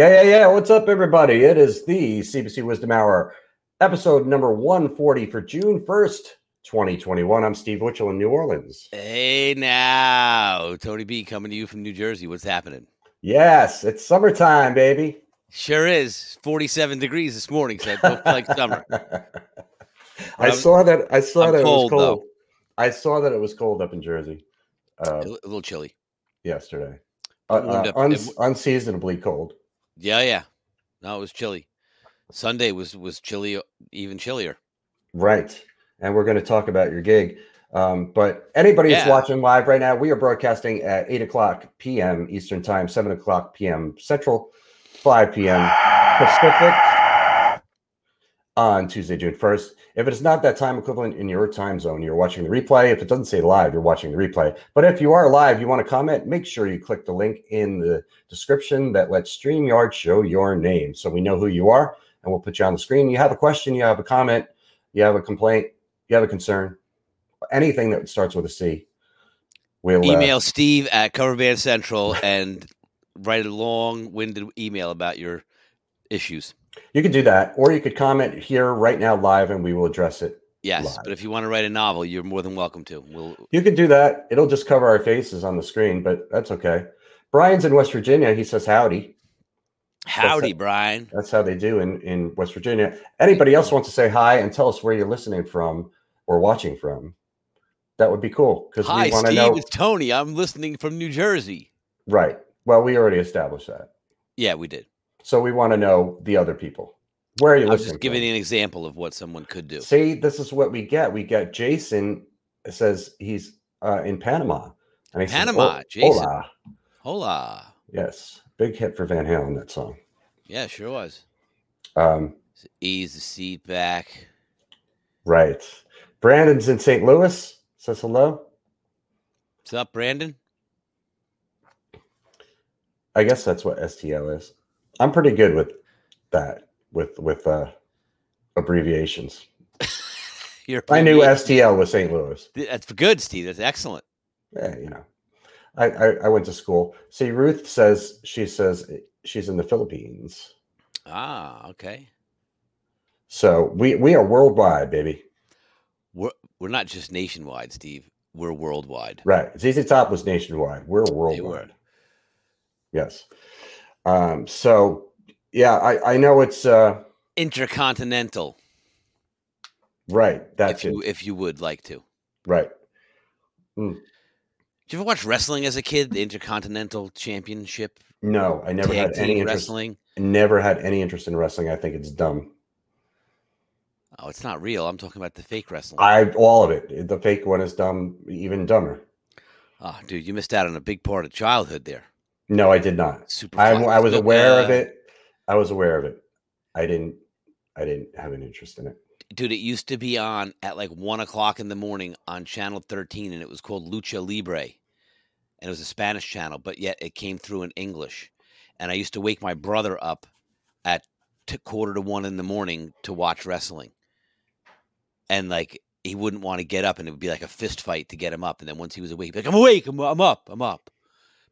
Yeah, yeah, yeah. What's up, everybody? It is the CBC Wizdumb Hour, episode number 140 for June 1st, 2021. I'm Steve Witchell in New Orleans. Hey now, Tony B coming to you from New Jersey. What's happening? Yes, it's summertime, baby. Sure is. 47 degrees this morning, so I don't like summer. I saw that. I saw I'm that cold, it was though. cold. I saw that it was cold up in Jersey A uh, a little chilly. yesterday. Uh, uh, it unseasonably cold. Yeah, yeah. No, it was chilly. Sunday was was chilly, even chillier. Right. And we're going to talk about your gig. Um, but anybody who's Yeah. watching live right now, we are broadcasting at 8 o'clock p.m. Eastern Time, 7 o'clock p.m. Central, 5 p.m. Pacific on Tuesday, June 1st. If it is not that time equivalent in your time zone, you're watching the replay. If it doesn't say live, you're watching the replay. But if you are live, you want to comment, make sure you click the link in the description that lets StreamYard show your name so we know who you are and we'll put you on the screen. You have a question, you have a comment, you have a complaint, you have a concern, anything that starts with a C. We'll uh, Email Steve at Cover Band Central and write a long winded email about your issues. You can do that, or you could comment here right now live and we will address it. Yes, Live. but if you want to write a novel, you're more than welcome to. We'll You can do that. It'll just cover our faces on the screen, but that's okay. Brian's in West Virginia. He says howdy. howdy, it. Brian. That's how they do in, in West Virginia. Anybody else wants to say hi and tell us where you're listening from or watching from? That would be cool because we want to Steve. know. It's Tony. I'm listening from New Jersey. Right. Well, we already established that. Yeah, we did. So we want to know the other people. Where are you I was just giving you an example of what someone could do. See, this is what we get. We get Jason says he's uh, in Panama. And he says, Panama, "Oh, Jason." Hola. Hola. Yes. Big hit for Van Halen, that song. Yeah, sure was. Um, So ease the seat back. right. Brandon's in St. Louis. Says hello. What's up, Brandon? I guess that's what STL is. I'm pretty good with that, with with uh abbreviations. I knew STL was St. Louis. That's good, Steve. That's excellent. Yeah, you know. I, I I went to school. See, Ruth says she says she's in the Philippines. Ah, okay. So we we are worldwide, baby. We're we're not just nationwide, Steve. We're worldwide. Right. ZZ Top was nationwide. We're worldwide. Yes. Um, so yeah, I, I know it's uh Intercontinental, right. That's if you it. if you would like to. Right. Mm. Did you ever watch wrestling as a kid? The Intercontinental Championship, No, I never had any interest. wrestling. Never had any interest in wrestling. I think it's dumb. Oh, it's not real. I'm talking about the fake wrestling. I all of it. The fake one is dumb, even dumber. oh, dude, you missed out on a big part of childhood there. No, I did not. Super. I, I was aware of it. I was aware of it. I didn't. I didn't have an interest in it. dude, it used to be on at like one o'clock in the morning on channel 13, and it was called Lucha Libre. And it was a Spanish channel, but yet it came through in English. And I used to wake my brother up at t- quarter to one in the morning to watch wrestling. And like, he wouldn't want to get up, and it would be like a fist fight to get him up. And then once he was awake, he'd be like, I'm awake, I'm, I'm up, I'm up.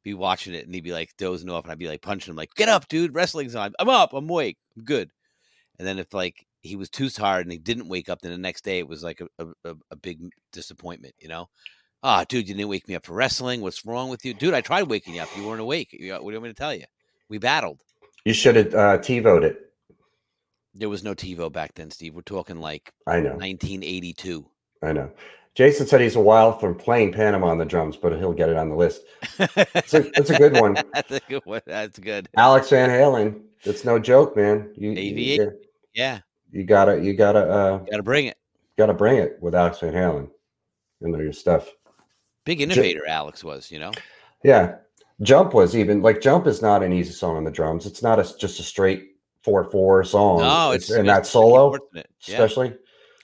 Be watching it, and he'd be like dozing off, and I'd be like punching him, like, get up, dude, wrestling's on. I'm up, I'm awake, I'm good. And then if like he was too tired and he didn't wake up, then the next day it was like a, a, a- big disappointment, you know? Ah, dude, you didn't wake me up for wrestling. What's wrong with you? Dude, I tried waking you up. You weren't awake. You- What do you want me to tell you? We battled. You should have uh, TiVoed it. There was no TiVo back then, Steve. We're talking like I know. 1982. I know. Jason said he's a while from playing Panama on the drums, but he'll get it on the list. It's a- that's a good one. That's a good one. That's good. Alex Van Halen. It's no joke, man. You, you, AV8? Yeah, you gotta, you gotta, uh, got to bring it. gotta bring it with Alex Van Halen. You know your stuff. Big innovator, Alex was, you know? Yeah. Jump was even like Jump is not an easy song on the drums. It's not a, just a straight four four song. No, it's, and it's that solo. Yeah. especially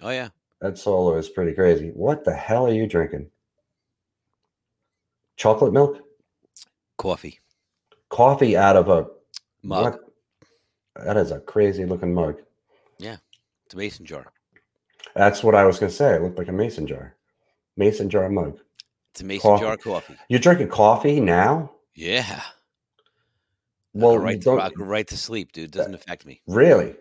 Oh, yeah. That solo is pretty crazy. What the hell are you drinking? chocolate milk, Coffee coffee out of a mug. what- That is a crazy looking mug. Yeah, it's a mason jar. That's what I was gonna say. It looked like a mason jar, mason jar mug. It's a mason Coffee. jar coffee. You're drinking coffee now? Yeah. Well, I'll go right, to, I'll go right to sleep, dude. Doesn't uh, affect me. really.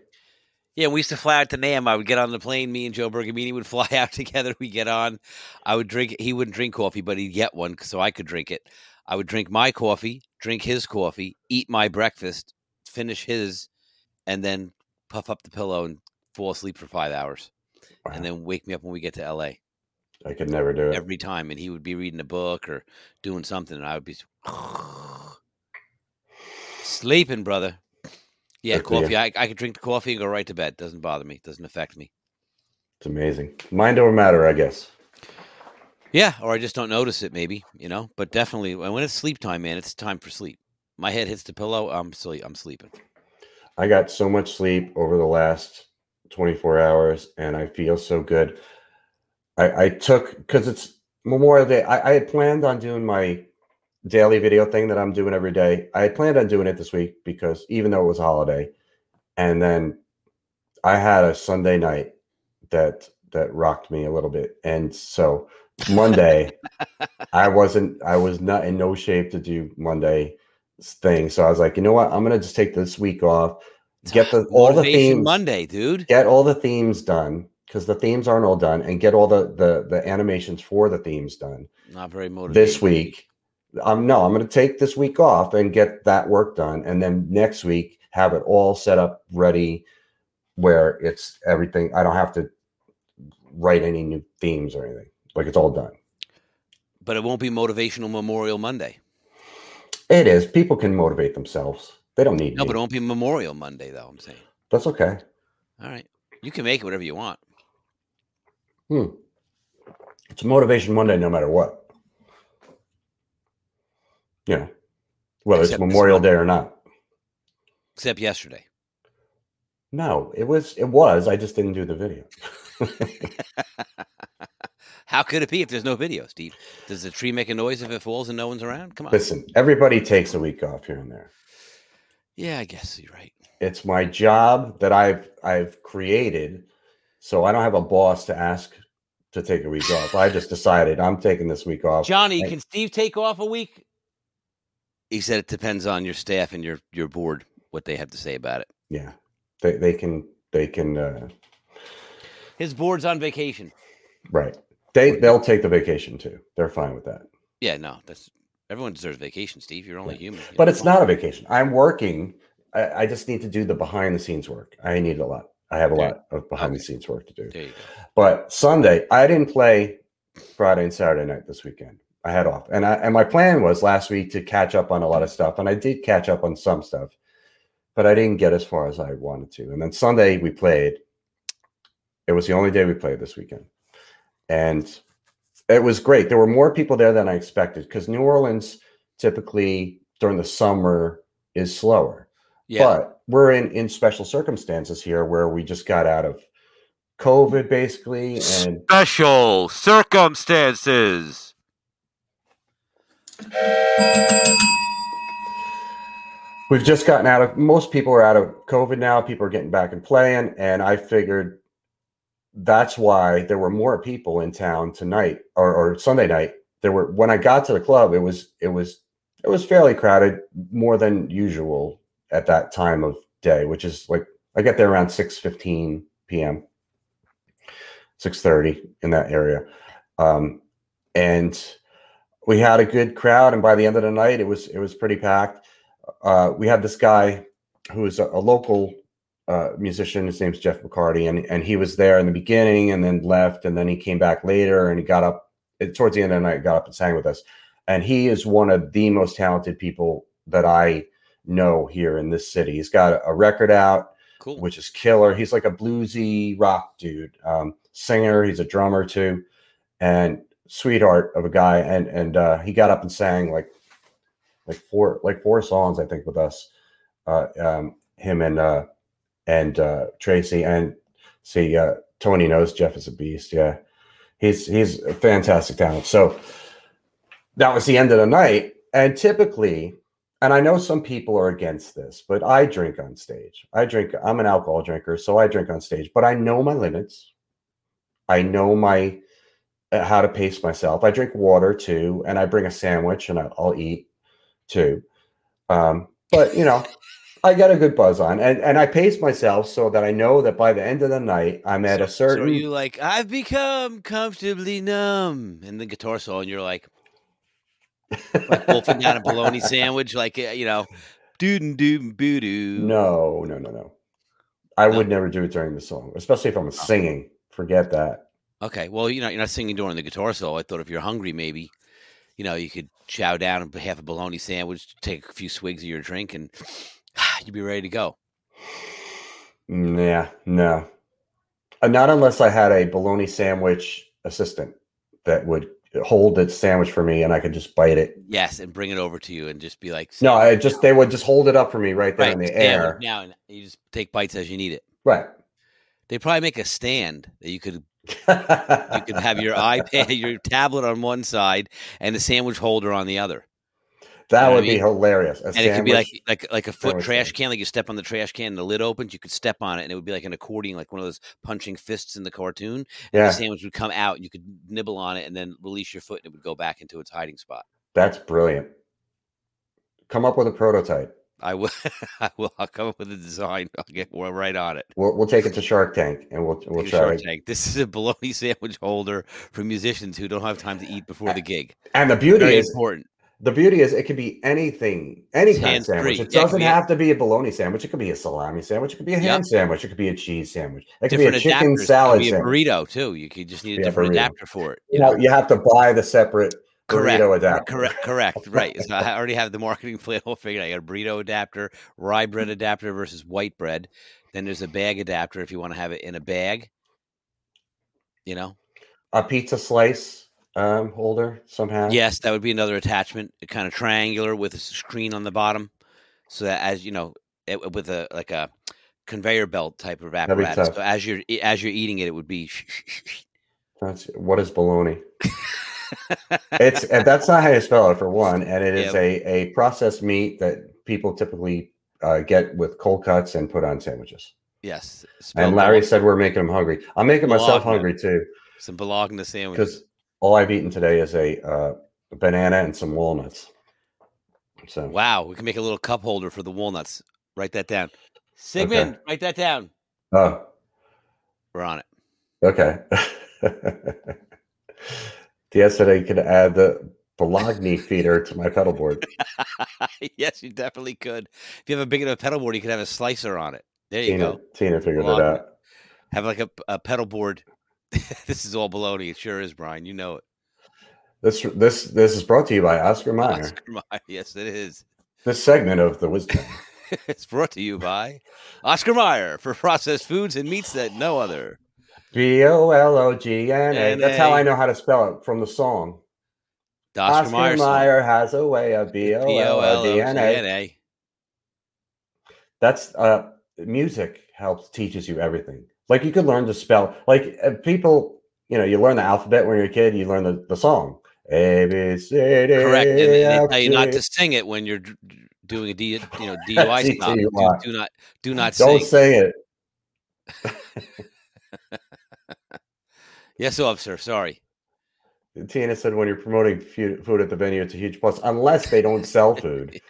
Yeah, we used to fly out to NAMM. I would get on the plane. Me and Joe Bergamini would fly out together. We get on. I would drink. He wouldn't drink coffee, but he'd get one so I could drink it. I would drink my coffee, drink his coffee, eat my breakfast, finish his, and then puff up the pillow and fall asleep for five hours, Wow, and then wake me up when we get to LA I could never do it. every time. And he would be reading a book or doing something, and I would be sleeping, brother. Yeah, for uh, you. coffee. I, I could drink the coffee and go right to bed. Doesn't bother me. Doesn't affect me. It's amazing. Mind over matter, I guess. Yeah, or I just don't notice it, maybe you know. But definitely, when when it's sleep time, man, it's time for sleep. My head hits the pillow. I'm sleep. I'm sleeping. I got so much sleep over the last 24 hours and I feel so good. I, I took because it's Memorial Day. I, I had planned on doing my daily video thing that I'm doing every day. I planned on doing it this week because even though it was a holiday, and then I had a Sunday night that that rocked me a little bit. And so Monday, I wasn't I was not in no shape to do Monday thing. So I was like, you know what? I'm gonna just take this week off, get the all the themes, Monday, dude. get all the themes done because the themes aren't all done, and get all the the the animations for the themes done Not very motivated. this week. Um, no, I'm gonna take this week off and get that work done, and then next week have it all set up ready where it's everything. I don't have to write any new themes or anything. Like it's all done. but it won't be motivational Memorial Monday. It is. People can motivate themselves. They don't need No, me. but it won't be Memorial Monday, though. I'm saying. That's okay. All right, you can make it whatever you want. Hmm. It's motivation Monday, no matter what. You know, whether Except it's Memorial Day or not. Except yesterday. No, it was. It was. I just didn't do the video. How could it be if there's no video, Steve? Does the tree make a noise if it falls and no one's around? Come on. Listen, everybody takes a week off here and there. Yeah, I guess you're right. It's my job that I've I've created, so I don't have a boss to ask to take a week off. I just decided I'm taking this week off. Johnny, Hey. can Steve take off a week? He said it depends on your staff and your your board what they have to say about it. Yeah, they they can they can uh, His board's on vacation. right. They they'll take the vacation too. They're fine with that. Yeah, no, that's everyone deserves vacation, Steve. You're only Yeah. human. you But it's not a vacation. I'm working. I, I just need to do the behind the scenes work. I need a lot. I have a Okay. lot of behind the scenes work to do. There you go. But Sunday, I didn't play Friday and Saturday night this weekend. I had off, and I and my plan was last week to catch up on a lot of stuff, and I did catch up on some stuff, but I didn't get as far as I wanted to. And then Sunday we played. It was the only day we played this weekend, and it was great. There were more people there than I expected because New Orleans typically during the summer is slower. Yeah, But we're in in special circumstances here where we just got out of COVID basically, and special circumstances. We've just gotten out of. Most people are out of COVID now. People are getting back and playing, and I figured that's why there were more people in town tonight or, or Sunday night. There were when I got to the club, it was it was it was fairly crowded, more than usual at that time of day, which is like I get there around six fifteen p.m. six thirty in that area, um, and we had a good crowd. And by the end of the night, it was it was pretty packed. Uh, we had this guy who is a, a local uh, musician. His name's Jeff McCarty, and and he was there in the beginning, and then left, and then he came back later, and he got up towards the end of the night, got up and sang with us. And he is one of the most talented people that I know here in this city. He's got a record out Cool. which is killer. He's like a bluesy rock dude, um, singer. He's a drummer too, and sweetheart of a guy. And and uh, he got up and sang like like four like four songs I think with us. Uh, um, him and uh, and uh, Tracy and see uh, Tony knows Jeff is a beast. Yeah, he's he's a fantastic talent. So that was the end of the night. And typically, and I know some people are against this, but I drink on stage. I drink, I'm an alcohol drinker, so I drink on stage, but I know my limits. I know my how to pace myself. I drink water too, and I bring a sandwich and I'll eat too. Um, but you know, I got a good buzz on, and and I pace myself so that I know that by the end of the night, I'm at so, a certain. So you like, I've become comfortably numb, in the guitar solo, and you're like, like wolfing down a bologna sandwich, like uh, you know, doo doo boo doo. No, no, no, no. I no. would never do it during the song, especially if I'm singing. Forget that. Okay, well, you know, you're not singing during the guitar solo. I thought if you're hungry, maybe, you know, you could chow down half a bologna sandwich, take a few swigs of your drink, and you'd be ready to go. Yeah, no. Uh, not unless I had a bologna sandwich assistant that would hold the sandwich for me and I could just bite it. Yes, and bring it over to you and just be like No, I just they would just hold it up for me right there right, in the air. Now and you just take bites as you need it. Right. They probably make a stand that you could you could have your iPad, your tablet on one side and the sandwich holder on the other. That you know would be mean? hilarious. A and sandwich, it could be like like like a foot trash can. Like you step on the trash can, and the lid opens. You could step on it, and it would be like an accordion, like one of those punching fists in the cartoon. And yeah. the sandwich would come out. And You could nibble on it, and then release your foot, and it would go back into its hiding spot. That's brilliant. Come up with a prototype. I will. I will. I'll come up with a design. I'll get right on it. We'll, we'll take it to Shark Tank and we'll we'll try. Shark Tank. This is a bologna sandwich holder for musicians who don't have time to eat before the gig. And the beauty Very is important the beauty is it could be anything, any kind of sandwich. It yeah, doesn't it have a, to be a bologna sandwich. It could be a salami sandwich. It could be a ham yep. sandwich. It could be a cheese sandwich. It could be a chicken adapters. salad. It could be a burrito too. You could just need a different adapter for it. You know, you have to buy the separate correct, burrito adapter. Correct, correct, right. So I already have the marketing plan all figured. I got a burrito adapter, rye bread adapter versus white bread. Then there's a bag adapter if you want to have it in a bag. You know, a pizza slice um, holder somehow? Yes, that would be another attachment, kind of triangular with a screen on the bottom, so that as you know, it, with a like a conveyor belt type of apparatus. So as you're as you're eating it, it would be. That's what is bologna. it's that's not how you spell it for one, and it is a a processed meat that people typically uh, get with cold cuts and put on sandwiches. Yes, and Larry bologna. said we're making them hungry. I'm making bologna. myself hungry too. Some bologna sandwich because all I've eaten today is a, uh, banana and some walnuts. So wow, we can make a little cup holder for the walnuts. Write that down. Sigmund, okay. write that down. Oh, we're on it. Okay. Yesterday, you could add the Bologna feeder to my pedal board. yes, you definitely could. If you have a big enough pedal board, you could have a slicer on it. There you Tina, go. Tina figured Bologna. it out. Have like a, a pedal board this is all baloney. It sure is, Brian. You know it. This this this is brought to you by Oscar Mayer. Oscar Mayer. Yes, it is. This segment of the wisdom. it's brought to you by Oscar Mayer for processed foods and meats that no other. B O L O G N A. That's how I know how to spell it from the song. Oscar, Oscar Mayer has a way of B O L O G N A. That's uh, music helps teaches you everything. Like you could learn to spell. Like uh, people, you know, you learn the alphabet when you're a kid. You learn the, the song A B C D. Correct, and they tell you not to sing it when you're doing a D, you know, DUI stop. Do, do, not, do not. Don't sing. say it. yes, officer. Sorry. Tina said when you're promoting food at the venue, it's a huge plus, unless they don't sell food.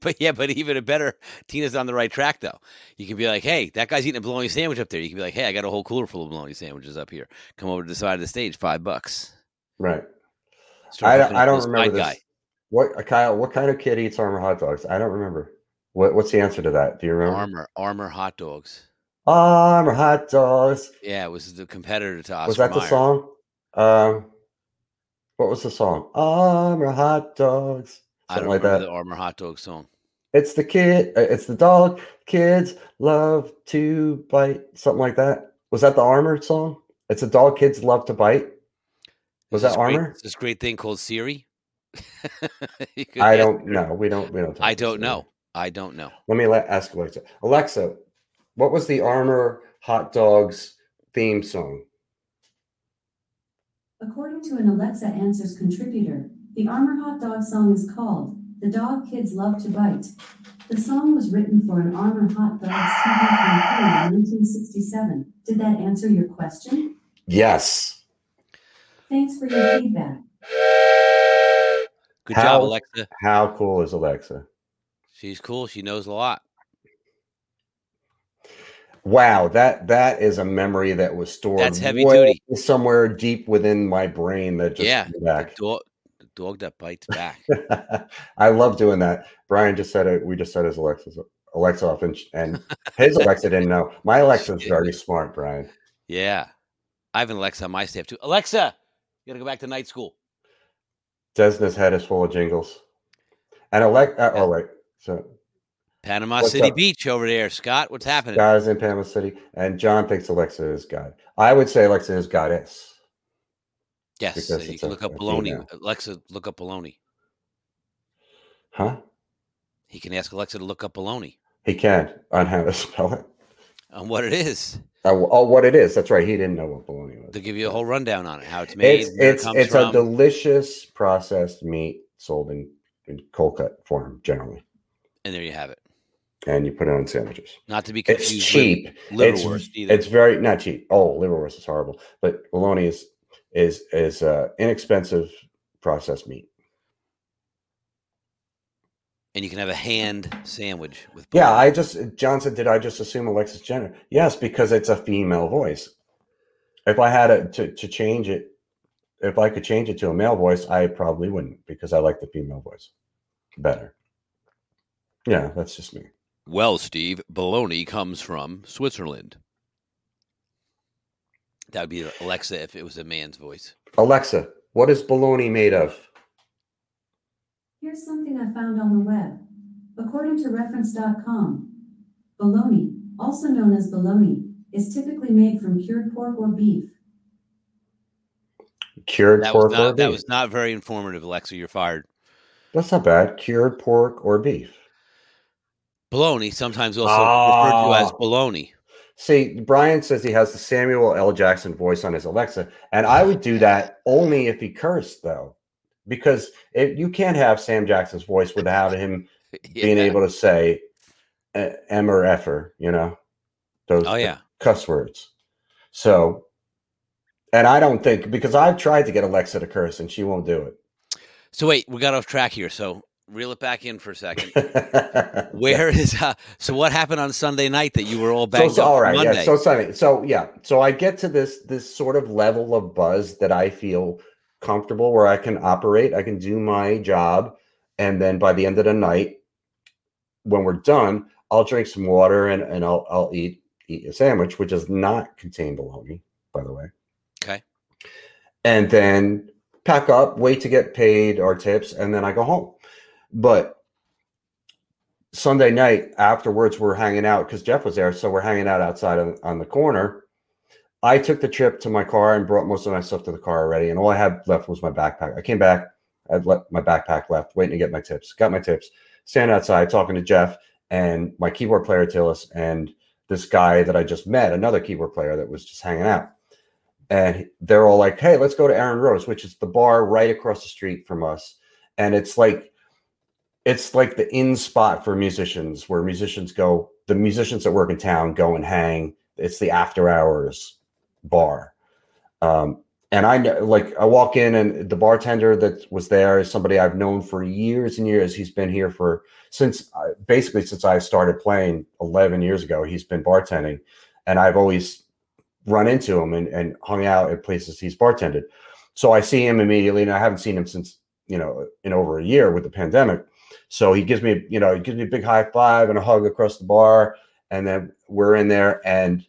but yeah, but even a better, Tina's on the right track though. You can be like, hey, that guy's eating a bologna sandwich up there. You can be like, hey, I got a whole cooler full of bologna sandwiches up here. Come over to the side of the stage, five bucks. Right. I, I don't remember this. Guy. What uh, Kyle? What kind of kid eats Armour hot dogs? I don't remember. What, what's the answer to that? Do you remember? Armour Armour hot dogs. Armour hot dogs. Yeah, it was the competitor to Oscar Was that Mayer. the song? Um, what was the song? Armour hot dogs. Something I don't like remember that. the Armour hot dog song. It's the kid. Uh, it's the dog. Kids love to bite. Something like that. Was that the Armour song? It's a dog. Kids love to bite. Was that Armour? Great, this great thing called Siri. I don't know. We don't. We don't. I don't know. I don't know. Let me let ask Alexa. Alexa, what was the Armour hot dogs theme song? According to an Alexa Answers contributor, The Armour Hot Dog song is called The Dog Kids Love to Bite. The song was written for an Armour Hot Dogs TV campaign in 1967. Did that answer your question? Yes. Thanks for your feedback. Good How- job, Alexa. How cool is Alexa? She's cool. She knows a lot. Wow, that that is a memory that was stored That's heavy duty. somewhere deep within my brain that just Yeah, came The dog, the dog that bites back. I love doing that. Brian just said it. We just said his Alexa's Alexa off, and, and his Alexa didn't know. My Alexa's very smart, Brian. yeah. I have an Alexa on my staff too. Alexa, you gotta go back to night school. Desna's head is full of jingles, and Alexa. Uh, Yeah. oh wait, so Panama What's City up? Beach over there. Scott, what's happening? God is in Panama City, and John thinks Alexa is God. I would say Alexa is goddess. yes, uh, you can a- look up baloney. Alexa, look up baloney. Huh? He can ask Alexa to look up baloney He can on how to spell it. on what it is. Oh, oh, what it is. That's right. He didn't know what bologna was. They'll give you a whole rundown on it, how it's made, It's where it's it comes it's from. a delicious processed meat sold in, in cold cut form generally, and there you have it. And you put it on sandwiches. Not to be confused. It's cheap. It's liverwurst either. it's very not cheap. Oh, liverwurst is horrible, but bologna is is is uh, inexpensive processed meat. and you can have a hand sandwich with Yeah. I just John said, did I just assume Alexis Jenner? Yes, because it's a female voice. If I had it to, to change it, if I could change it to a male voice, I probably wouldn't because I like the female voice better. Yeah, that's just me. Well, Steve, bologna comes from Switzerland. That would be Alexa if it was a man's voice. Alexa, what is bologna made of? Here's something I found on the web. According to reference.com, bologna, also known as bologna, is typically made from cured pork or beef. Cured That pork was or not that was not very informative, Alexa. You're fired. That's not bad. Cured pork or beef. Bologna, sometimes also referred to as Oh. bologna. See, Brian says he has the Samuel L. Jackson voice on his Alexa, and I would do that only if he cursed, though, because if you can't have Sam Jackson's voice without him being able to say uh, M or F'er, you know, those Oh yeah. cuss words. So, and I don't think because I've tried to get Alexa to curse and she won't do it. So wait, we got off track here. So reel it back in for a second. Where is uh, so what happened on Sunday night that you were all banged so all right, Monday? yeah. So Sunday, so yeah, so I get to this this sort of level of buzz that I feel comfortable where I can operate, I can do my job, and then by the end of the night, when we're done, I'll drink some water and and I'll I'll eat eat a sandwich, which does not contain bologna, by the way. Okay. and then pack up, wait to get paid our tips, and then I go home. But Sunday night afterwards, we're hanging out because Jeff was there, so we're hanging out outside on, on the corner. I took the trip to my car and brought most of my stuff to the car already, and all I had left was my backpack. I came back, I'd let my backpack left, waiting to get my tips. Got my tips, standing outside talking to Jeff and my keyboard player Tillis and this guy that I just met, another keyboard player that was just hanging out and they're all like, "Hey, let's go to Erin Rose, which is the bar right across the street from us." And it's like, it's like the in spot for musicians, where musicians go. The musicians that work in town go and hang. It's the after hours bar. Um, and I know, like, I walk in, and the bartender that was there is somebody I've known for years and years. He's been here for since uh, basically since I started playing 11 years ago. He's been bartending, and I've always run into him and, and hung out at places he's bartended. So I see him immediately, and I haven't seen him since you know in over a year with the pandemic. So he gives me, you know, he gives me a big high five and a hug across the bar, and then we're in there. And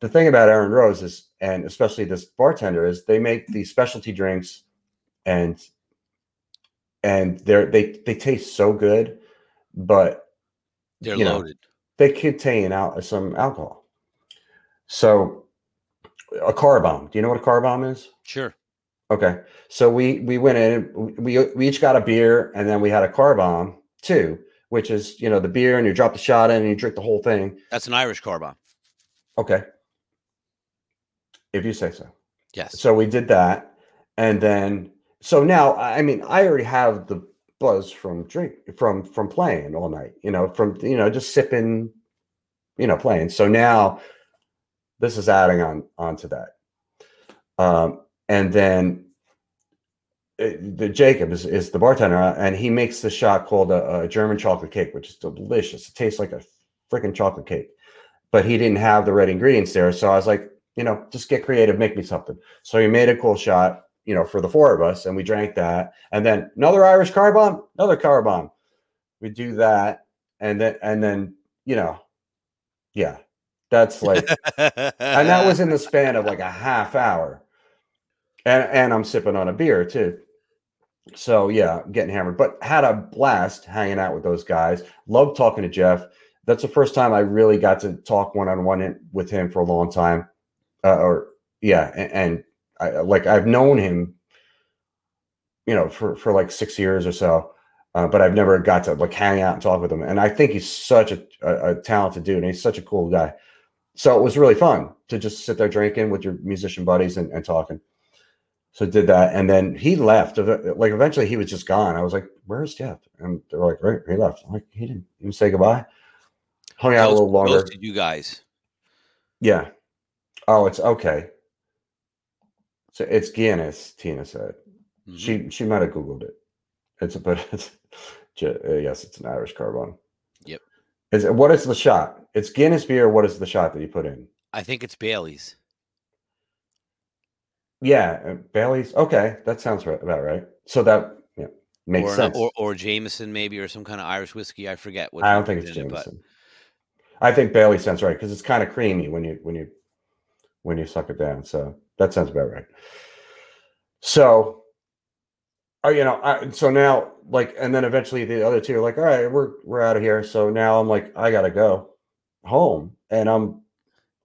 the thing about Erin Rose is, and especially this bartender, is they make these specialty drinks, and and they're they they taste so good, but They're you know, loaded. they contain out some alcohol. So a car bomb. Do you know what a car bomb is? Sure. Okay. So we we went in. We we each got a beer, and then we had a car bomb too, which is you know the beer, and you drop the shot in, and you drink the whole thing. That's an Irish car bomb. Okay. If you say so. Yes. So we did that, and then so now, I mean, I already have the buzz from drink from from playing all night. You know, from you know just sipping, you know, playing. So now, this is adding on onto that. Um, and then uh, the Jacob is, is the bartender, uh, and he makes the shot called a, a German chocolate cake, which is delicious. It tastes like a freaking chocolate cake, but he didn't have the right ingredients there. So I was like, you know, just get creative, make me something. So he made a cool shot, you know, for the four of us, and we drank that, and then another Irish car bomb, another car bomb. We do that, and then and then you know, yeah, that's like, and that was in the span of like a half hour, and and I'm sipping on a beer too. So yeah, getting hammered, but had a blast hanging out with those guys. Love talking to Jeff. That's the first time I really got to talk one on one with him for a long time. Uh, or yeah, and, and I, like I've known him, you know, for for like six years or so, uh, but I've never got to like hang out and talk with him. And I think he's such a, a, a talented dude, and he's such a cool guy. So it was really fun to just sit there drinking with your musician buddies and, and talking. So I did that, and then he left. Like eventually, he was just gone. I was like, "Where's Jeff?" And they're like, "Right, he left." I'm like, he didn't even say goodbye. Hung out a little longer. Ghosted you guys. Yeah. Oh, it's okay. So it's Guinness. Tina said Mhm. she she might have googled it. It's a but it's uh, yes, it's an Irish car bomb. Yep. Is it, what is the shot? It's Guinness beer. What is the shot that you put in? I think it's Bailey's. Yeah, uh, Bailey's. Okay, that sounds right, about right. So that yeah makes or, sense. or or Jameson maybe or some kind of Irish whiskey. I forget what. I don't think it's in it, Jameson. I think Bailey sounds right because it's kind of creamy when you when you when you suck it down. So that sounds about right. So, oh, you know, I, so now like, and then eventually the other two are like, all right, we're we're out of here. So now I'm like, I gotta go home, and I'm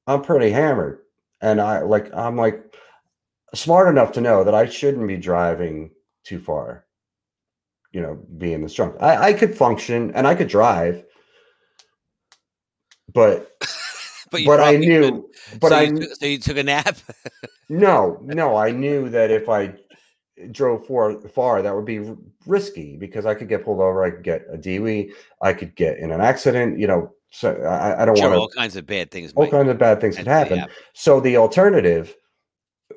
I'm pretty hammered, and I like I'm like smart enough to know that I shouldn't be driving too far. You know, being this drunk, I, I could function and I could drive, but but but I knew, couldn't. but so I took, so you took a nap. no, no, I knew that if I drove far, far, that would be risky because I could get pulled over, I could get a DUI, I could get in an accident. You know, so I, I don't sure, want all kinds of bad things. All kinds of bad things could potentially happen. So the alternative,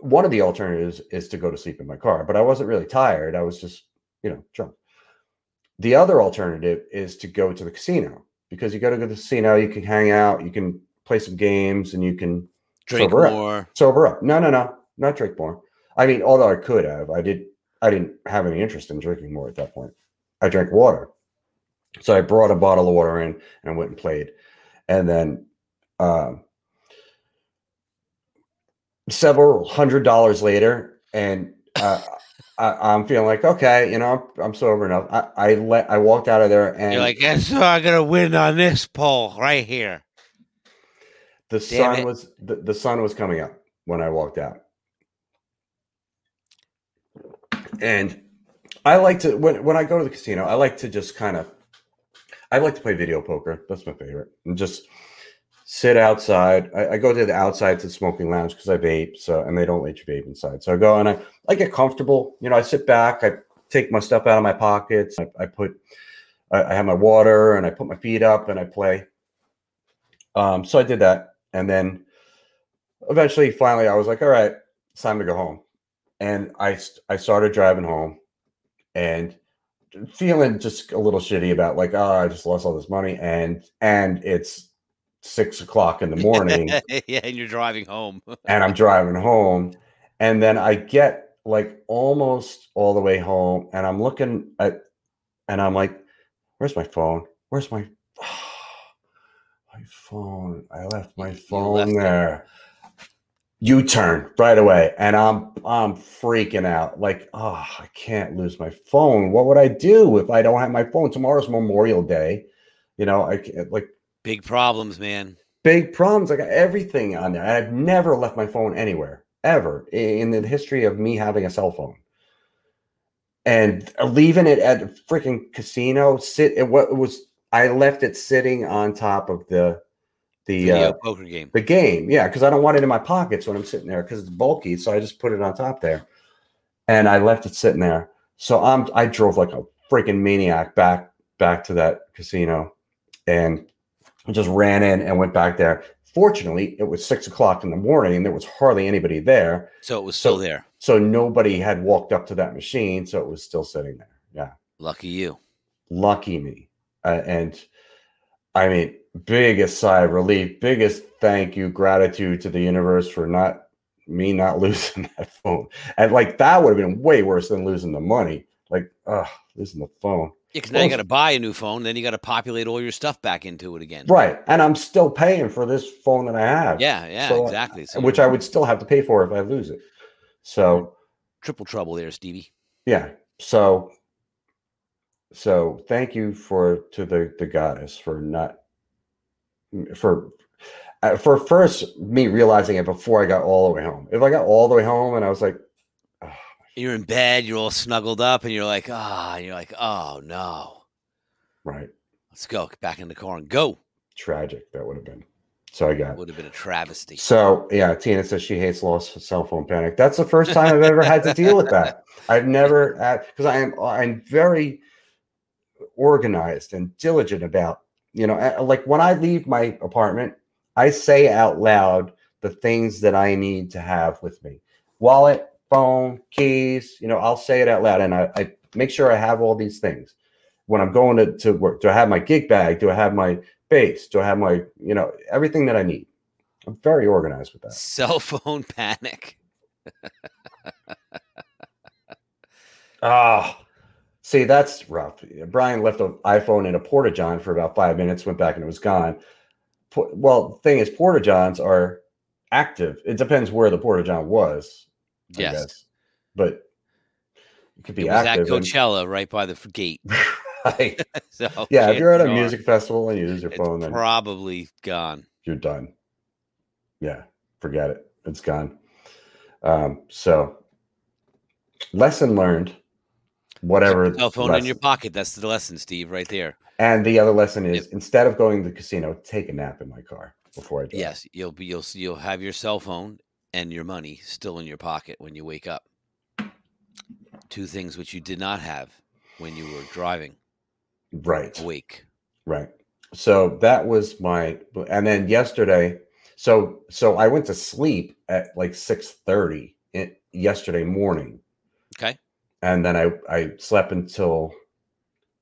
one of the alternatives, is to go to sleep in my car. But I wasn't really tired. I was just, you know, drunk. The other alternative is to go to the casino because you go to the casino, you can hang out, you can play some games, and you can Drink sober up. more. sober up. No, no, no, not drink more. I mean, although I could have, I did. I didn't have any interest in drinking more at that point. I drank water, so I brought a bottle of water in and went and played, and then um, several hundred dollars later, and uh, I, I'm feeling like okay, you know, I'm, I'm sober enough. I, I let I walked out of there, and You're like, I'm gonna win on this poll right here. the damn sun it. was the, the sun was coming up when I walked out. And I like to when when I go to the casino, I like to just kind of I like to play video poker. That's my favorite. And just sit outside. I, I go to the outside to the smoking lounge because I vape, so and they don't let you vape inside. So I go and I I get comfortable. You know, I sit back, I take my stuff out of my pockets, I, I put I, I have my water and I put my feet up and I play. Um, so I did that, and then eventually, finally, I was like, "All right, it's time to go home." And I I started driving home, and feeling just a little shitty about like, "Oh, I just lost all this money," and and it's six o'clock in the morning, yeah, and you're driving home. and I'm driving home, and then I get like almost all the way home, and I'm looking at, and I'm like, "Where's my phone? Where's my my phone? I left my phone left there." U turn right away, and I'm I'm freaking out. Like, oh, I can't lose my phone. What would I do if I don't have my phone? Tomorrow's Memorial Day. You know, I can't, like Big problems, man. big problems. I got everything on there. I've never left my phone anywhere ever in the history of me having a cell phone. And leaving it at a freaking casino, sit it what was I left it sitting on top of the the uh, poker game. the game. Yeah, because I don't want it in my pockets when I'm sitting there because it's bulky. So I just put it on top there. and I left it sitting there. So I'm I drove like a freaking maniac back back to that casino, and just ran in and went back there. Fortunately, it was six o'clock in the morning, and there was hardly anybody there. So it was still So- there. So nobody had walked up to that machine, so it was still sitting there. Yeah, Lucky you. lucky me. Uh, and I mean, biggest sigh of relief, biggest thank you, gratitude to the universe for not me not losing that phone. And like that would have been way worse than losing the money. Like, uh, losing the phone. Yeah, because now you got to buy a new phone, then you got to populate all your stuff back into it again. Right. And I'm still paying for this phone that I have. Yeah, yeah, So, exactly. So Which I would still have to pay for if I lose it. So triple trouble there, Stevie. yeah. So so thank you for to the the goddess for not for uh, for first me realizing it before I got all the way home. If I got all the way home and I was like, "Ah, You're in bed, you're all snuggled up, and you're like, ah, and you're like, oh no, right, let's go back in the car and go. tragic that would have been. So I got Would have been a travesty. So yeah, Tina says she hates lost cell phone panic. That's the first time I've ever had to deal with that. I've never because I am I'm very organized and diligent about you know like when I leave my apartment, I say out loud the things that I need to have with me: wallet, phone, keys. You know, I'll say it out loud, and I, I make sure I have all these things when I'm going to, to work. Do I have my gig bag? Do I have my bass? Do I have my you know everything that I need? I'm very organized with that. Cell phone panic. Ah, see, that's rough. Brian left an iPhone in a porta john for about five minutes, went back and it was gone. Well, the thing is, porta johns are active. It depends where the porta john was. Yes, but it could it be was at active. and- Coachella, right by the gate. Right. So Yeah, if you're at a music festival and you use your phone, then probably gone. you're done. Yeah, forget it. It's gone. Um, so, lesson learned. Whatever. Cell phone in your pocket. That's the lesson, Steve, right there. And the other lesson is instead of going to the casino, take a nap in my car before I drive. Yes, you'll be you'll s- you'll have your cell phone and your money still in your pocket when you wake up. Two things which you did not have when you were driving Right. awake. Right. So that was my and then yesterday, so so I went to sleep at like 6:30 yesterday morning. Okay. And then I I slept until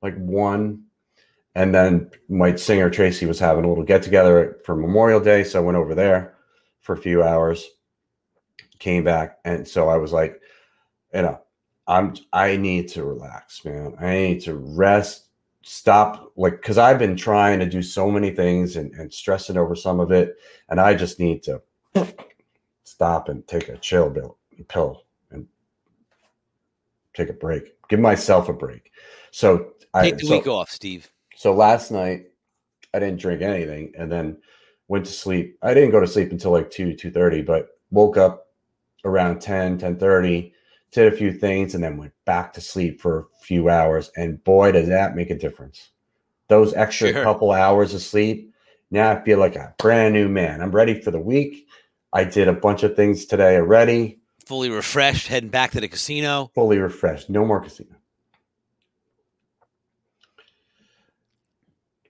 like 1 and then my singer Tracy was having a little get together for Memorial Day, so I went over there for a few hours. Came back and so I was like, you know, I'm I need to relax, man. I need to rest, stop like because I've been trying to do so many things and, and stressing over some of it, and I just need to stop and take a chill pill, pill and take a break. Give myself a break. So I Take the so, week off, Steve. so last night I didn't drink anything and then went to sleep. I didn't go to sleep until like 2 2:30, but woke up around 10 10:30, did a few things and then went back to sleep for a few hours and boy does that make a difference. Those extra Sure. couple hours of sleep, now I feel like a brand new man. I'm ready for the week. I did a bunch of things today already, Fully refreshed, heading back to the casino. fully refreshed. No more casino.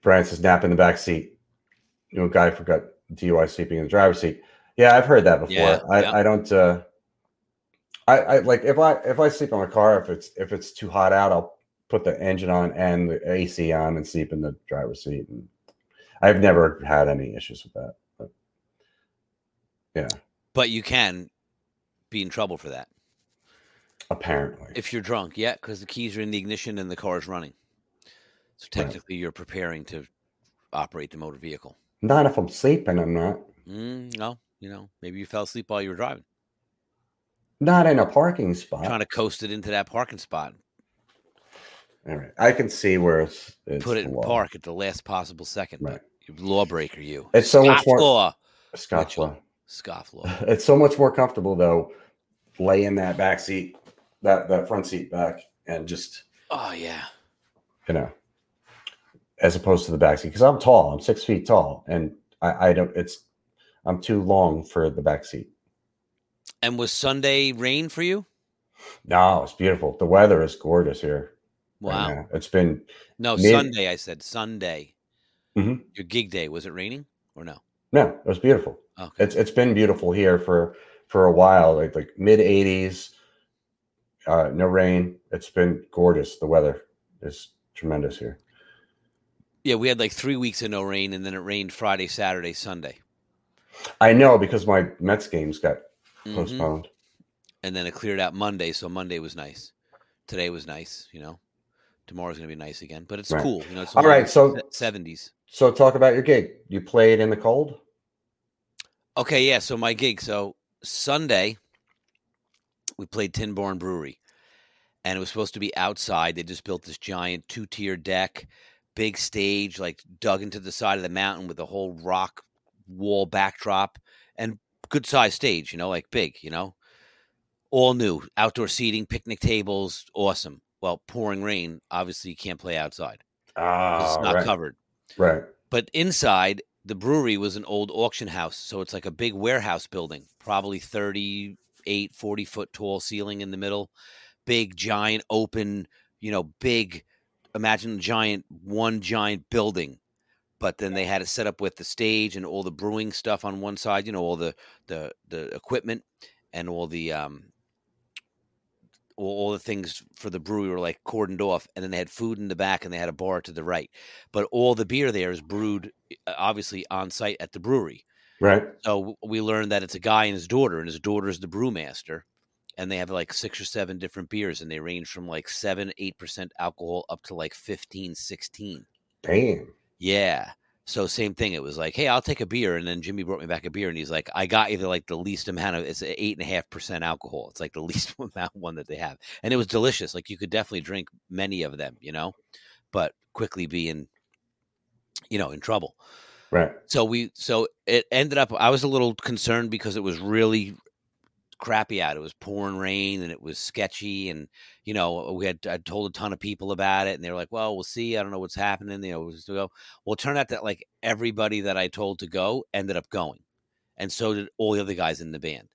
Brian says nap in the back seat. You know, guy forgot DUI sleeping in the driver's seat. Yeah, I've heard that before. Yeah, I, yeah. I don't uh I, I like if I if I sleep on the car, if it's if it's too hot out, I'll put the engine on and the AC on and sleep in the driver's seat. And I've never had any issues with that. But yeah, But you can be in trouble for that apparently. if you're drunk. Yeah, because the keys are in the ignition and the car is running. So Right. technically, you're preparing to operate the motor vehicle. not if I'm sleeping, I'm not. Mm, no, you know, maybe you fell asleep while you were driving, Not in a parking spot. trying to coast it into that parking spot. All right. I can see where it's, it's Put it in law. park at the last possible second. Right. Lawbreaker, you. It's so much more- law. Scotch law. Scoff law. It's so much more comfortable though, lay in that back seat, that that front seat back, and just Oh yeah. you know, as opposed to the back seat because I'm tall. I'm six feet tall, and I, I don't. It's I'm too long for the back seat. And was Sunday rain for you? No, it's beautiful. The weather is gorgeous here. Wow. now. It's been No, Mid- Sunday. I said Sunday. Mhm. Your gig day was it raining or no? no, it was beautiful. Okay. It's it's been beautiful here for for a while, like like mid 80s. Uh, no rain. It's been gorgeous. The weather is tremendous here. Yeah, we had like three weeks of no rain, and then it rained Friday, Saturday, Sunday, I know because my Mets games got Mhm. postponed. and then it cleared out Monday. So Monday was nice. Today was nice. You know, tomorrow's gonna be nice again, but it's Right. cool. You know, it's All right, so seventies. so talk about your gig. You played in the cold. Okay, yeah. So my gig. So Sunday, we played Tin Barn Brewery, and it was supposed to be outside. They just built this giant two-tier deck, big stage, like dug into the side of the mountain with a whole rock wall backdrop, and good sized stage. You know, like big. You know, all new, outdoor seating, picnic tables, awesome. Well, pouring rain. Obviously, you can't play outside. Ah, it's not right, covered right. but inside the brewery was an old auction house so it's like a big warehouse building probably 38 40 foot tall ceiling in the middle big giant open you know big imagine a giant one giant building but then they had it set up with the stage and all the brewing stuff on one side you know all the the the equipment and all the um all, all the things for the brewery were like cordoned off and then they had food in the back and they had a bar to the right but all the beer there is brewed uh, obviously on site at the brewery Right. so we learned that it's a guy and his daughter and his daughter is the brewmaster and they have like six or seven different beers and they range from like 7 8% alcohol up to like 15 16 Damn. Yeah. So same thing. It was like, hey, I'll take a beer, and then Jimmy brought me back a beer, and he's like, I got you the like the least amount of it's eight and a half percent alcohol. It's like the least amount one that they have, and it was delicious. Like you could definitely drink many of them, you know, but quickly be in, you know, in trouble. Right. So we so it ended up. I was a little concerned because it was really crappy out. It was pouring rain and it was sketchy, and you know we had I told a ton of people about it, and they were like, "Well, we'll see. I don't know what's happening." You know, to go. Well, it turned out that like everybody that I told to go ended up going, and so did all the other guys in the band.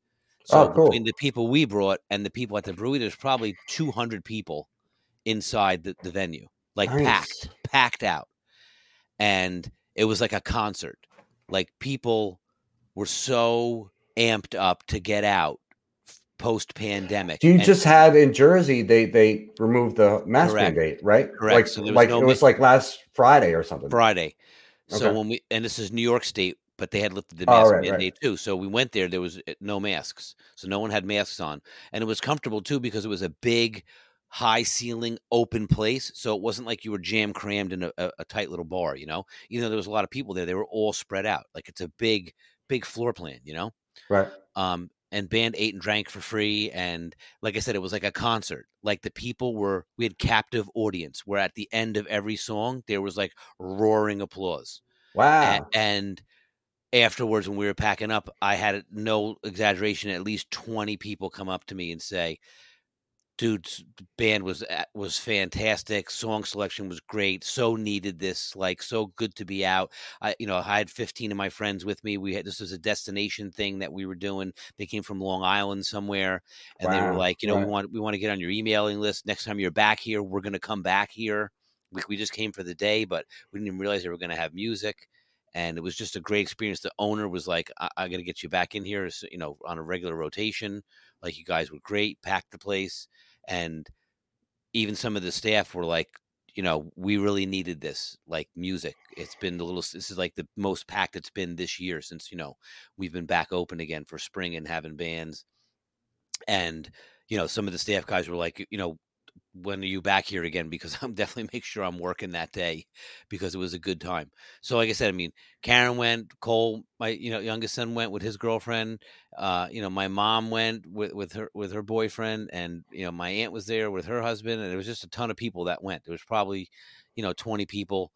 Oh, so Oh, cool. between the people we brought and the people at the brewery, there's probably 200 people inside the, the venue, like Nice. packed, packed out, and it was like a concert. Like people were so amped up to get out post pandemic. You just had in Jersey? They they removed the mask Correct. mandate, right? Correct. Like So like no it was ma- like last Friday or something. Friday. So Okay. when we and this is New York State, but they had lifted the Oh, mask right, right. mandate too. So we went there. There was uh, no masks, so no one had masks on, and it was comfortable too because it was a big, high ceiling, open place. So it wasn't like you were jam crammed in a, a, a tight little bar. You know, even though there was a lot of people there, they were all spread out. Like it's a big, big floor plan. You know. Right. um, and band ate and drank for free. And like I said, it was like a concert. Like the people were, we had captive audience. Where at the end of every song, there was like roaring applause. Wow. A- and afterwards, when we were packing up, I had no exaggeration. At least twenty people come up to me and say, "Dude's band was uh, was fantastic. Song selection was great. So needed this. Like so good to be out. I, you know, I had fifteen of my friends with me. We had this was a destination thing that we were doing. They came from Long Island somewhere, and they were like, you know, right. we want we want to get on your emailing list. Next time you're back here, we're going to come back here. We, we just came for the day, but we didn't even realize they were going to have music and it was just a great experience. The owner was like, "I, I got to get you back in here, you know, on a regular rotation. Like you guys were great, packed the place, and even some of the staff were like, you know, we really needed this, like music. It's been a little. This is like the most packed it's been this year since you know we've been back open again for spring and having bands, and you know, some of the staff guys were like, you know. When are you back here again? Because I'm definitely make sure I'm working that day because it was a good time. So, like I said, I mean, Karen went, Cole, my you know youngest son went with his girlfriend. Uh, you know, my mom went with with her with her boyfriend, and you know, my aunt was there with her husband, and it was just a ton of people that went. There was probably, you know, twenty people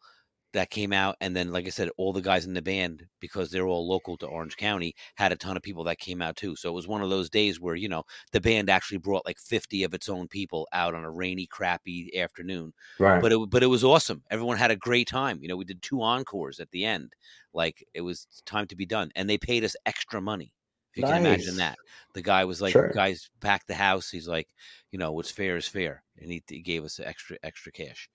that came out, and then, like I said, all the guys in the band because they're all local to Orange County had a ton of people that came out too. So it was one of those days where you know the band actually brought like fifty of its own people out on a rainy, crappy afternoon Right. but it but it was awesome. Everyone had a great time. You know, we did two encores at the end. Like it was time to be done, and they paid us extra money. If you can imagine that. The guy was like, Sure. guys packed the house. He's like, you know, what's fair is fair, and he, he gave us extra extra cash.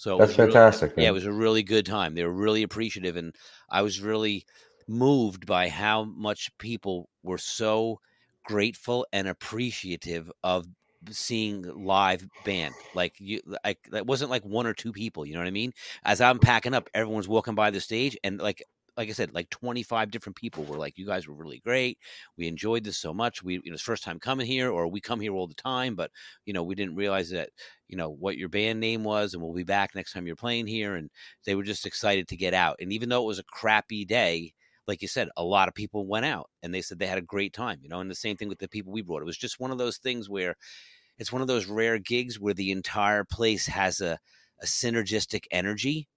So That's fantastic. yeah, it was a really good time. They were really appreciative, and I was really moved by how much people were so grateful and appreciative of seeing live band. Like you, like that wasn't like one or two people. You know what I mean? As I'm packing up, everyone's walking by the stage, and like. Like I said, like 25 different people were like, "You guys were really great. We enjoyed this so much. We, you know, it's first time coming here, or we come here all the time, but you know, we didn't realize that, you know, what your band name was, and we'll be back next time you're playing here." And they were just excited to get out. And even though it was a crappy day, like you said, a lot of people went out and they said they had a great time, you know, and the same thing with the people we brought. It was just one of those things where it's one of those rare gigs where the entire place has a, a synergistic energy.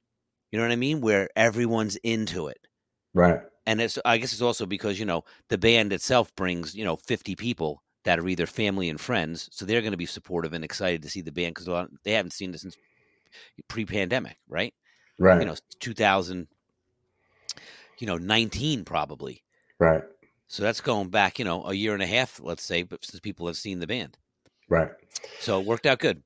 You know what I mean? Where everyone's into it. Right. And it's I guess it's also because, you know, the band itself brings, you know, 50 people that are either family and friends. So they're going to be supportive and excited to see the band because they haven't seen this since pre pandemic, right? Right. you know 2000 you know 19 probably right. so that's going back you know a year and a half let's say but since people have seen the band Right. so it worked out good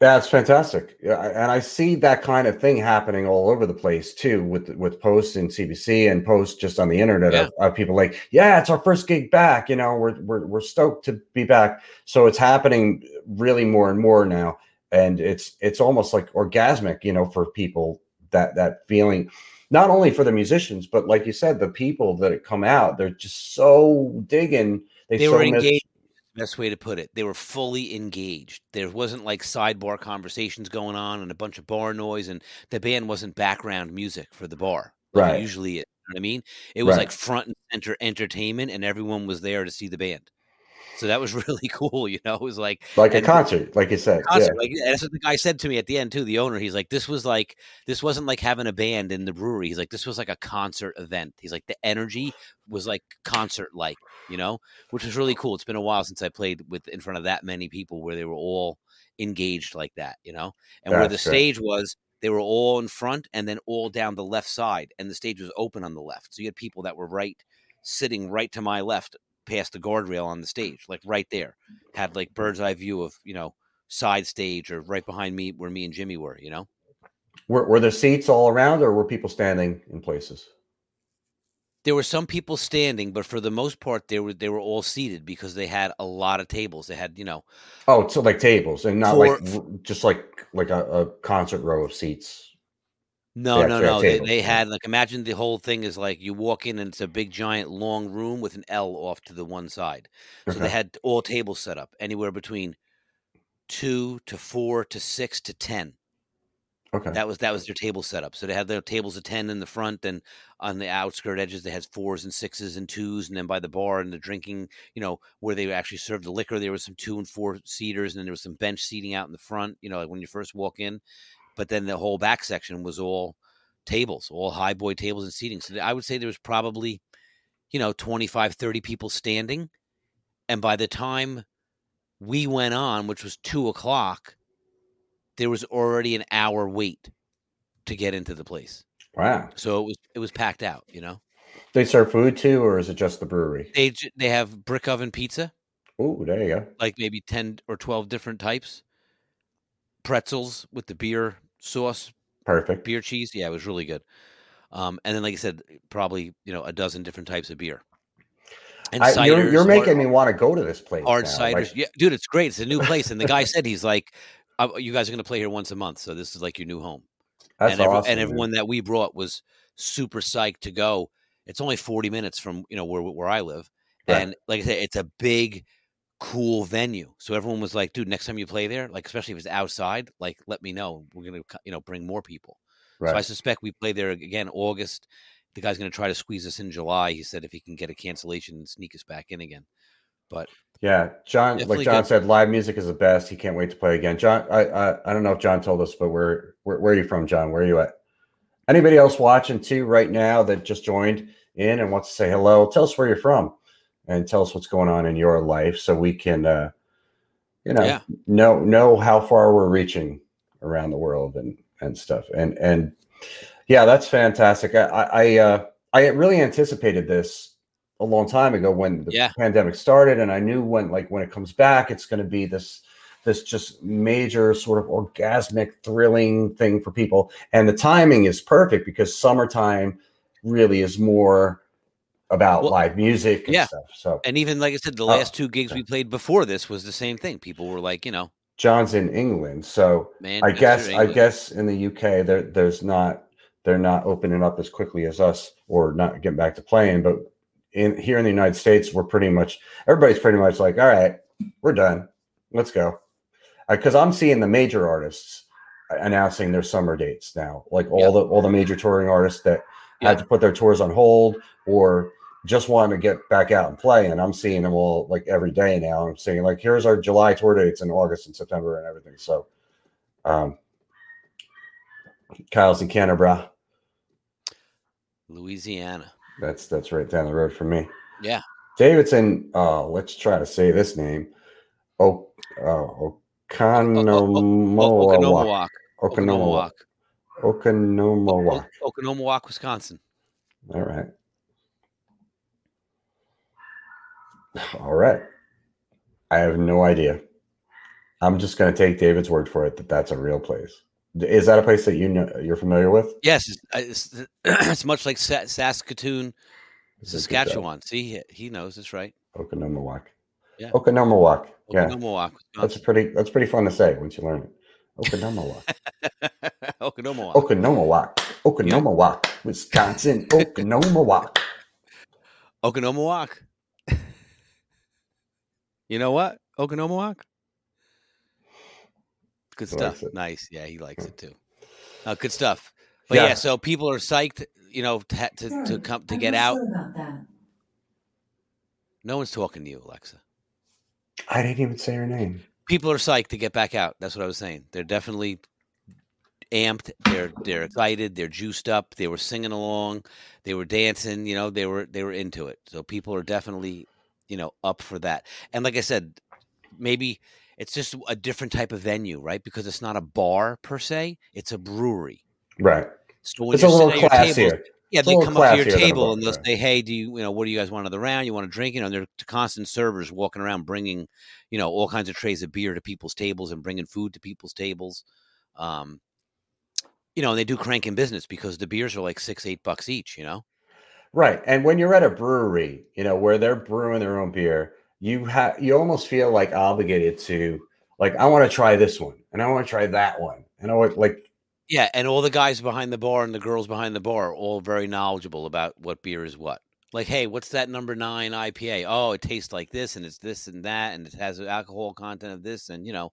That's fantastic. Yeah, and I see that kind of thing happening all over the place too, with with posts in CBC and posts just on the internet of, of people like, "Yeah, it's our first gig back. You know, we're we're we're stoked to be back." So it's happening really more and more now, and it's it's almost like orgasmic, you know, for people that that feeling. Not only for the musicians, but like you said, the people that come out, they're just so digging. they so were miss- engaged best way to put it they were fully engaged there wasn't like sidebar conversations going on and a bunch of bar noise and the band wasn't background music for the bar like Right. usually is, you know what i mean it was Right. like front and center entertainment and everyone was there to see the band so that was really cool you know it was like like a concert, like you said. concert. Like that's what the guy said to me at the end too. The owner, he's like, "This was like this wasn't like having a band in the brewery." He's like, "This was like a concert event." He's like, "The energy was like concert like, you know, which was really cool." It's been a while since I played with in front of that many people where they were all engaged like that, you know, and where the That's stage was. They were all in front and then all down the left side, and the stage was open on the left. So you had people that were right, sitting right to my left, past the guardrail on the stage, like right there, had like bird's eye view of you know side stage or right behind me where me and Jimmy were, you know? Were, were there seats all around, or were people standing in places? There were some people standing, but for the most part they were they were all seated because they had a lot of tables. They had, you know, Oh, so like tables, and not For- like just like like a, a concert row of seats. No, no, no. They, they had like imagine the whole thing is like you walk in and it's a big giant long room with an L off to the one side. So they had all tables set up anywhere between two to four to six to ten. Okay. That was that was their table setup. So they had their tables of ten in the front, and on the outskirt edges they had fours and sixes and twos, and then by the bar and the drinking, you know, where they actually served the liquor, there was some two and four seaters, and then there was some bench seating out in the front, you know, like when you first walk in. But then the whole back section was all tables, all high boy tables and seating. So I would say there was probably, you know, 25, 30 people standing. And by the time we went on, which was two o'clock, there was already an hour wait to get into the place. wow. So it was it was packed out, you know. They serve food too, or is it just the brewery? They they have brick oven pizza, Oh, there you go. like maybe 10 or 12 different types. Pretzels with the beer sauce, Perfect. beer cheese. Yeah, it was really good. Um, and then like I said, probably, you know, a dozen different types of beer. And I, you're, ciders, you're hard- making me want to go to this place. hard now. ciders. Like, yeah, dude, it's great. It's a new place, and the guy said he's like, uh, "You guys are going to play here once a month, so this is like your new home." that's and, every- awesome. and everyone that we brought was super psyched to go. It's only forty minutes from you know where where I live, Right. and like I said, it's a big, cool venue. So everyone was like, "Dude, next time you play there, like especially if it's outside, like let me know. We're gonna you know bring more people." Right. So I suspect we play there again August. The guy's to try to squeeze us in July. He said if he can get a cancellation and sneak us back in again. But Yeah, John. Like John good. said, live music is the best. He can't wait to play again. John, I, I I don't know if John told us, but where where, where are you from, John? Where are you at? Anybody else watching too right now that just joined in and wants to say hello? Tell us where you're from, and tell us what's going on in your life, so we can, uh, you know, Yeah. know know how far we're reaching around the world and and stuff. And and yeah, that's fantastic. I I uh, I really anticipated this a long time ago when the Yeah. pandemic started, and I knew when like when it comes back, it's going to be this this just major sort of orgasmic, thrilling thing for people. And the timing is perfect because summertime really is more about Well, live music and yeah. stuff. So And even like I said, the Oh, last two gigs okay. we played before this was the same thing. People were like, you know, John's in England, so man. I guess I guess in the UK there there's not they're not opening up as quickly as us or not getting back to playing. But in here in the United States, we're pretty much everybody's pretty much like, all right, we're done, let's go. Because I'm seeing the major artists announcing their summer dates now, like all Yeah. the all the major touring artists that had to put their tours on hold or just wanted to get back out and play. And I'm seeing them all like every day now. I'm seeing like, here's our July tour dates in August and September and everything. So, um, Kyle's in Kenner. Louisiana. That's that's right down the road from me. Yeah. Davidson. Uh, let's try to say this name. Oh, uh, Oconomowoc. Oconomowoc. Oconomowoc. Wisconsin. All right. All right. I have no idea. I'm just going to take David's word for it that that's a real place. Is that a place that you know you're familiar with? Yes, it's, uh, it's, it's much like Saskatoon, Is it good Saskatchewan. See, he, knows it's right. job? Oconomowoc. Yeah. Oconomowoc. Yeah. Oconomowoc, That's pretty that's pretty fun to say once you learn it. Oconomowoc. Oconomowoc. Oconomowoc. Oconomowoc. Wisconsin. Oconomowoc. Oconomowoc. You know what? Oconomowoc. Good stuff. Nice. Yeah, he likes it too. Uh, good stuff. But yeah. Yeah. so people are psyched, you know, to ha- to, to come to I'm get not out. sure about that. No one's talking to you, Alexa. I didn't even say her name. People are psyched to get back out. That's what I was saying. They're definitely amped. They're they're excited. They're juiced up. They were singing along. They were dancing. You know, they were they were into it. So people are definitely, you know, up for that. And like I said, maybe it's just a different type of venue, right? Because it's not a bar per se. It's a brewery. Right. So when It's a little sitting at your tables, classier. yeah, they come up to your classier than a table and they'll say, "Hey, do you, you know, what do you guys want on the round? You want a drink?" You know, they're constant servers walking around bringing, you know, all kinds of trays of beer to people's tables and bringing food to people's tables. Um, you know, and they do crank in business because the beers are like six, eight bucks each. You know, Right. And when you're at a brewery, you know, where they're brewing their own beer, you have you almost feel like obligated to like I want to try this one and I want to try that one. And I want like yeah, and all the guys behind the bar and the girls behind the bar are all very knowledgeable about what beer is what. Like, hey, what's that number nine IPA? Oh, it tastes like this, and it's this and that, and it has alcohol content of this, and you know,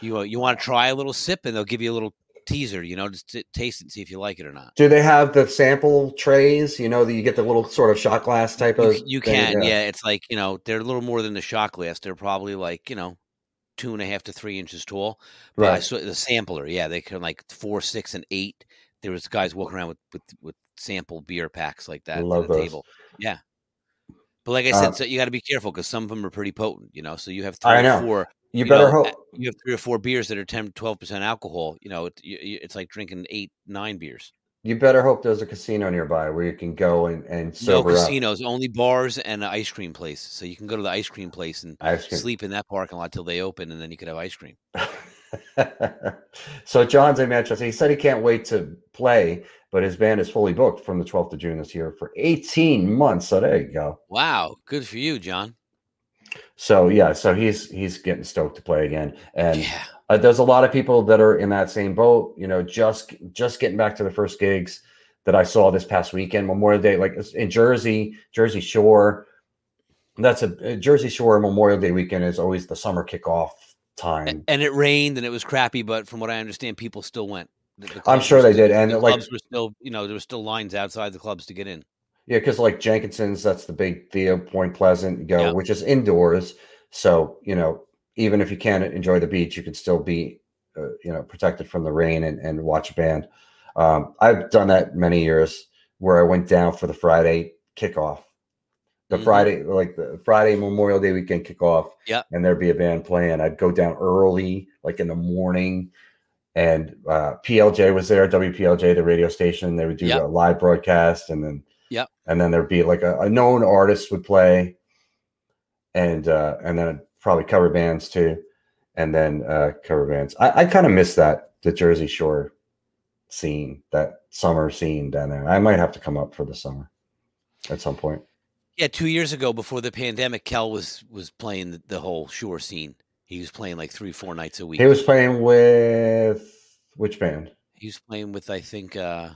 you uh, you want to try a little sip, and they'll give you a little teaser, you know, just to taste it and see if you like it or not. do they have the sample trays? You know, that you get the little sort of shot glass type of you thing? can, yeah. It's like you know, they're a little more than the shot glass. They're probably like you know, two and a half to three inches tall. But Right. saw the sampler, yeah, they can like four, six, and eight. There was guys walking around with with, with sample beer packs like that Love to the those. table. Yeah. But like I said, Um, so you got to be careful because some of them are pretty potent, you know. So you have three I or know. four. You better know, hope You have three or four beers that are 10, 12 percent alcohol. You know, it, you, you- it's like drinking eight, nine beers. you better hope there's a casino nearby where you can go and, and No sober up. casinos, only bars and an ice cream place. So you can go to the ice cream place and cream. sleep in that parking lot till they open, and then you could have ice cream. so John's in Manchester. He said he can't wait to play, but his band is fully booked from the 12th of June this year for 18 months. So there you go. Wow, good for you, John. So yeah, so he's he's getting stoked to play again. And Yeah, uh, there's a lot of people that are in that same boat. You know, just just getting back to the first gigs that I saw this past weekend, Memorial Day, like in Jersey, Jersey Shore. That's a Jersey Shore Memorial Day weekend is always the summer kickoff time. and it rained and it was crappy, but from what I understand, people still went. The- I'm sure they still- did, and, the like- clubs were still, you know, there were still lines outside the clubs to get in. Yeah, because like Jenkinson's, that's the big Theo Point Pleasant go, Yeah. which is indoors. So you know, even if you can't enjoy the beach, you can still be, uh, you know, protected from the rain and, and watch a band. Um, I've done that many years where I went down for the Friday kickoff, the Mhm. Friday like the Friday Memorial Day weekend kickoff. Yeah. and there'd be a band playing. I'd go down early, like in the morning. And uh, PLJ was there, WPLJ, the radio station. They would do Yeah. a live broadcast, and then yeah, And then there'd be like a, a known artist would play, and uh, and then probably cover bands too, and then uh, cover bands. I, I kind of miss that the Jersey Shore scene, that summer scene down there. I might have to come up for the summer at some point. Yeah, two years ago, before the pandemic, Kel was was playing the, the whole shore scene. He was playing like three, four nights a week. He was playing with which band? He was playing with, I think, uh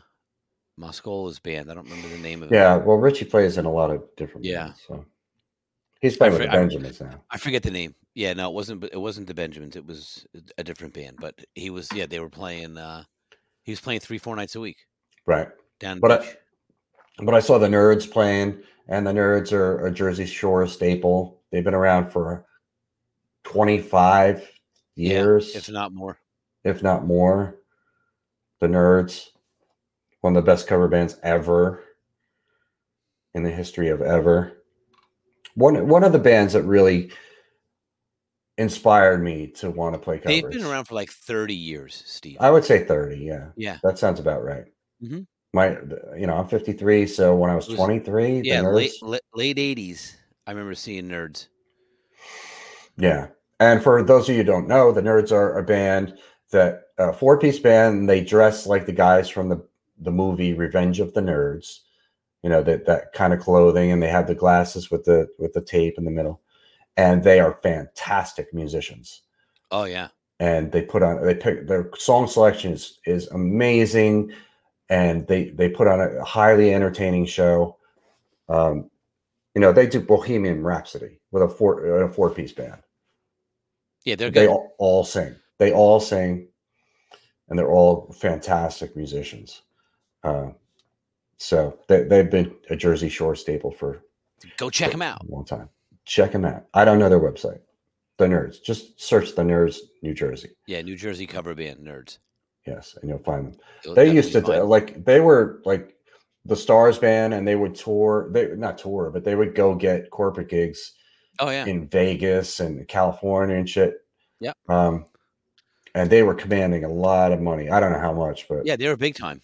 Moscola's band. I don't remember the name of it. Yeah, well, Richie plays in a lot of different Yeah. bands. So he's playing with for- the I- Benjamins now. I forget the name. Yeah, no, it wasn't. It wasn't the Benjamins. It was a different band. But he was. Yeah, they were playing. uh He was playing three, four nights a week Right. down. But I- But I saw the Nerds playing, and the Nerds are a Jersey Shore staple. They've been around for 25 Yeah, years, if not more. if not more. The Nerds, one of the best cover bands ever in the history of ever. One one of the bands that really inspired me to want to play covers. They've been around for like thirty years, Steve. I would say 30, yeah. yeah, That sounds about right. Mhm. My, you know, I'm 53, so when I was was- 23, yeah, late Nerds, late- late eighties. I remember seeing Nerds. yeah. And for those of you who don't know, the Nerds are a band that a four piece band. And they dress like the guys from the the movie Revenge of the Nerds. You know that that kind of clothing, and they have the glasses with the with the tape in the middle, and they are fantastic musicians. Oh yeah, and they put on they pick their song selection is, is amazing and they they put on a highly entertaining show um you know they do bohemian rhapsody with a four a four piece band yeah, they're they all, all sing. They all sing and they're all fantastic musicians. Uh, so they, they've been a jersey shore staple for Go check them out. long time. Check them out. I don't know their website. The nerds. Just search the nerds new jersey. Yeah, New Jersey cover band Nerds. yes and you'll find them. You'll they used to like they were like the stars band and they would tour they not tour but they would go get corporate gigs Oh yeah, in vegas and california and shit Yeah. um and they were commanding a lot of money i don't know how much but yeah, they were big time.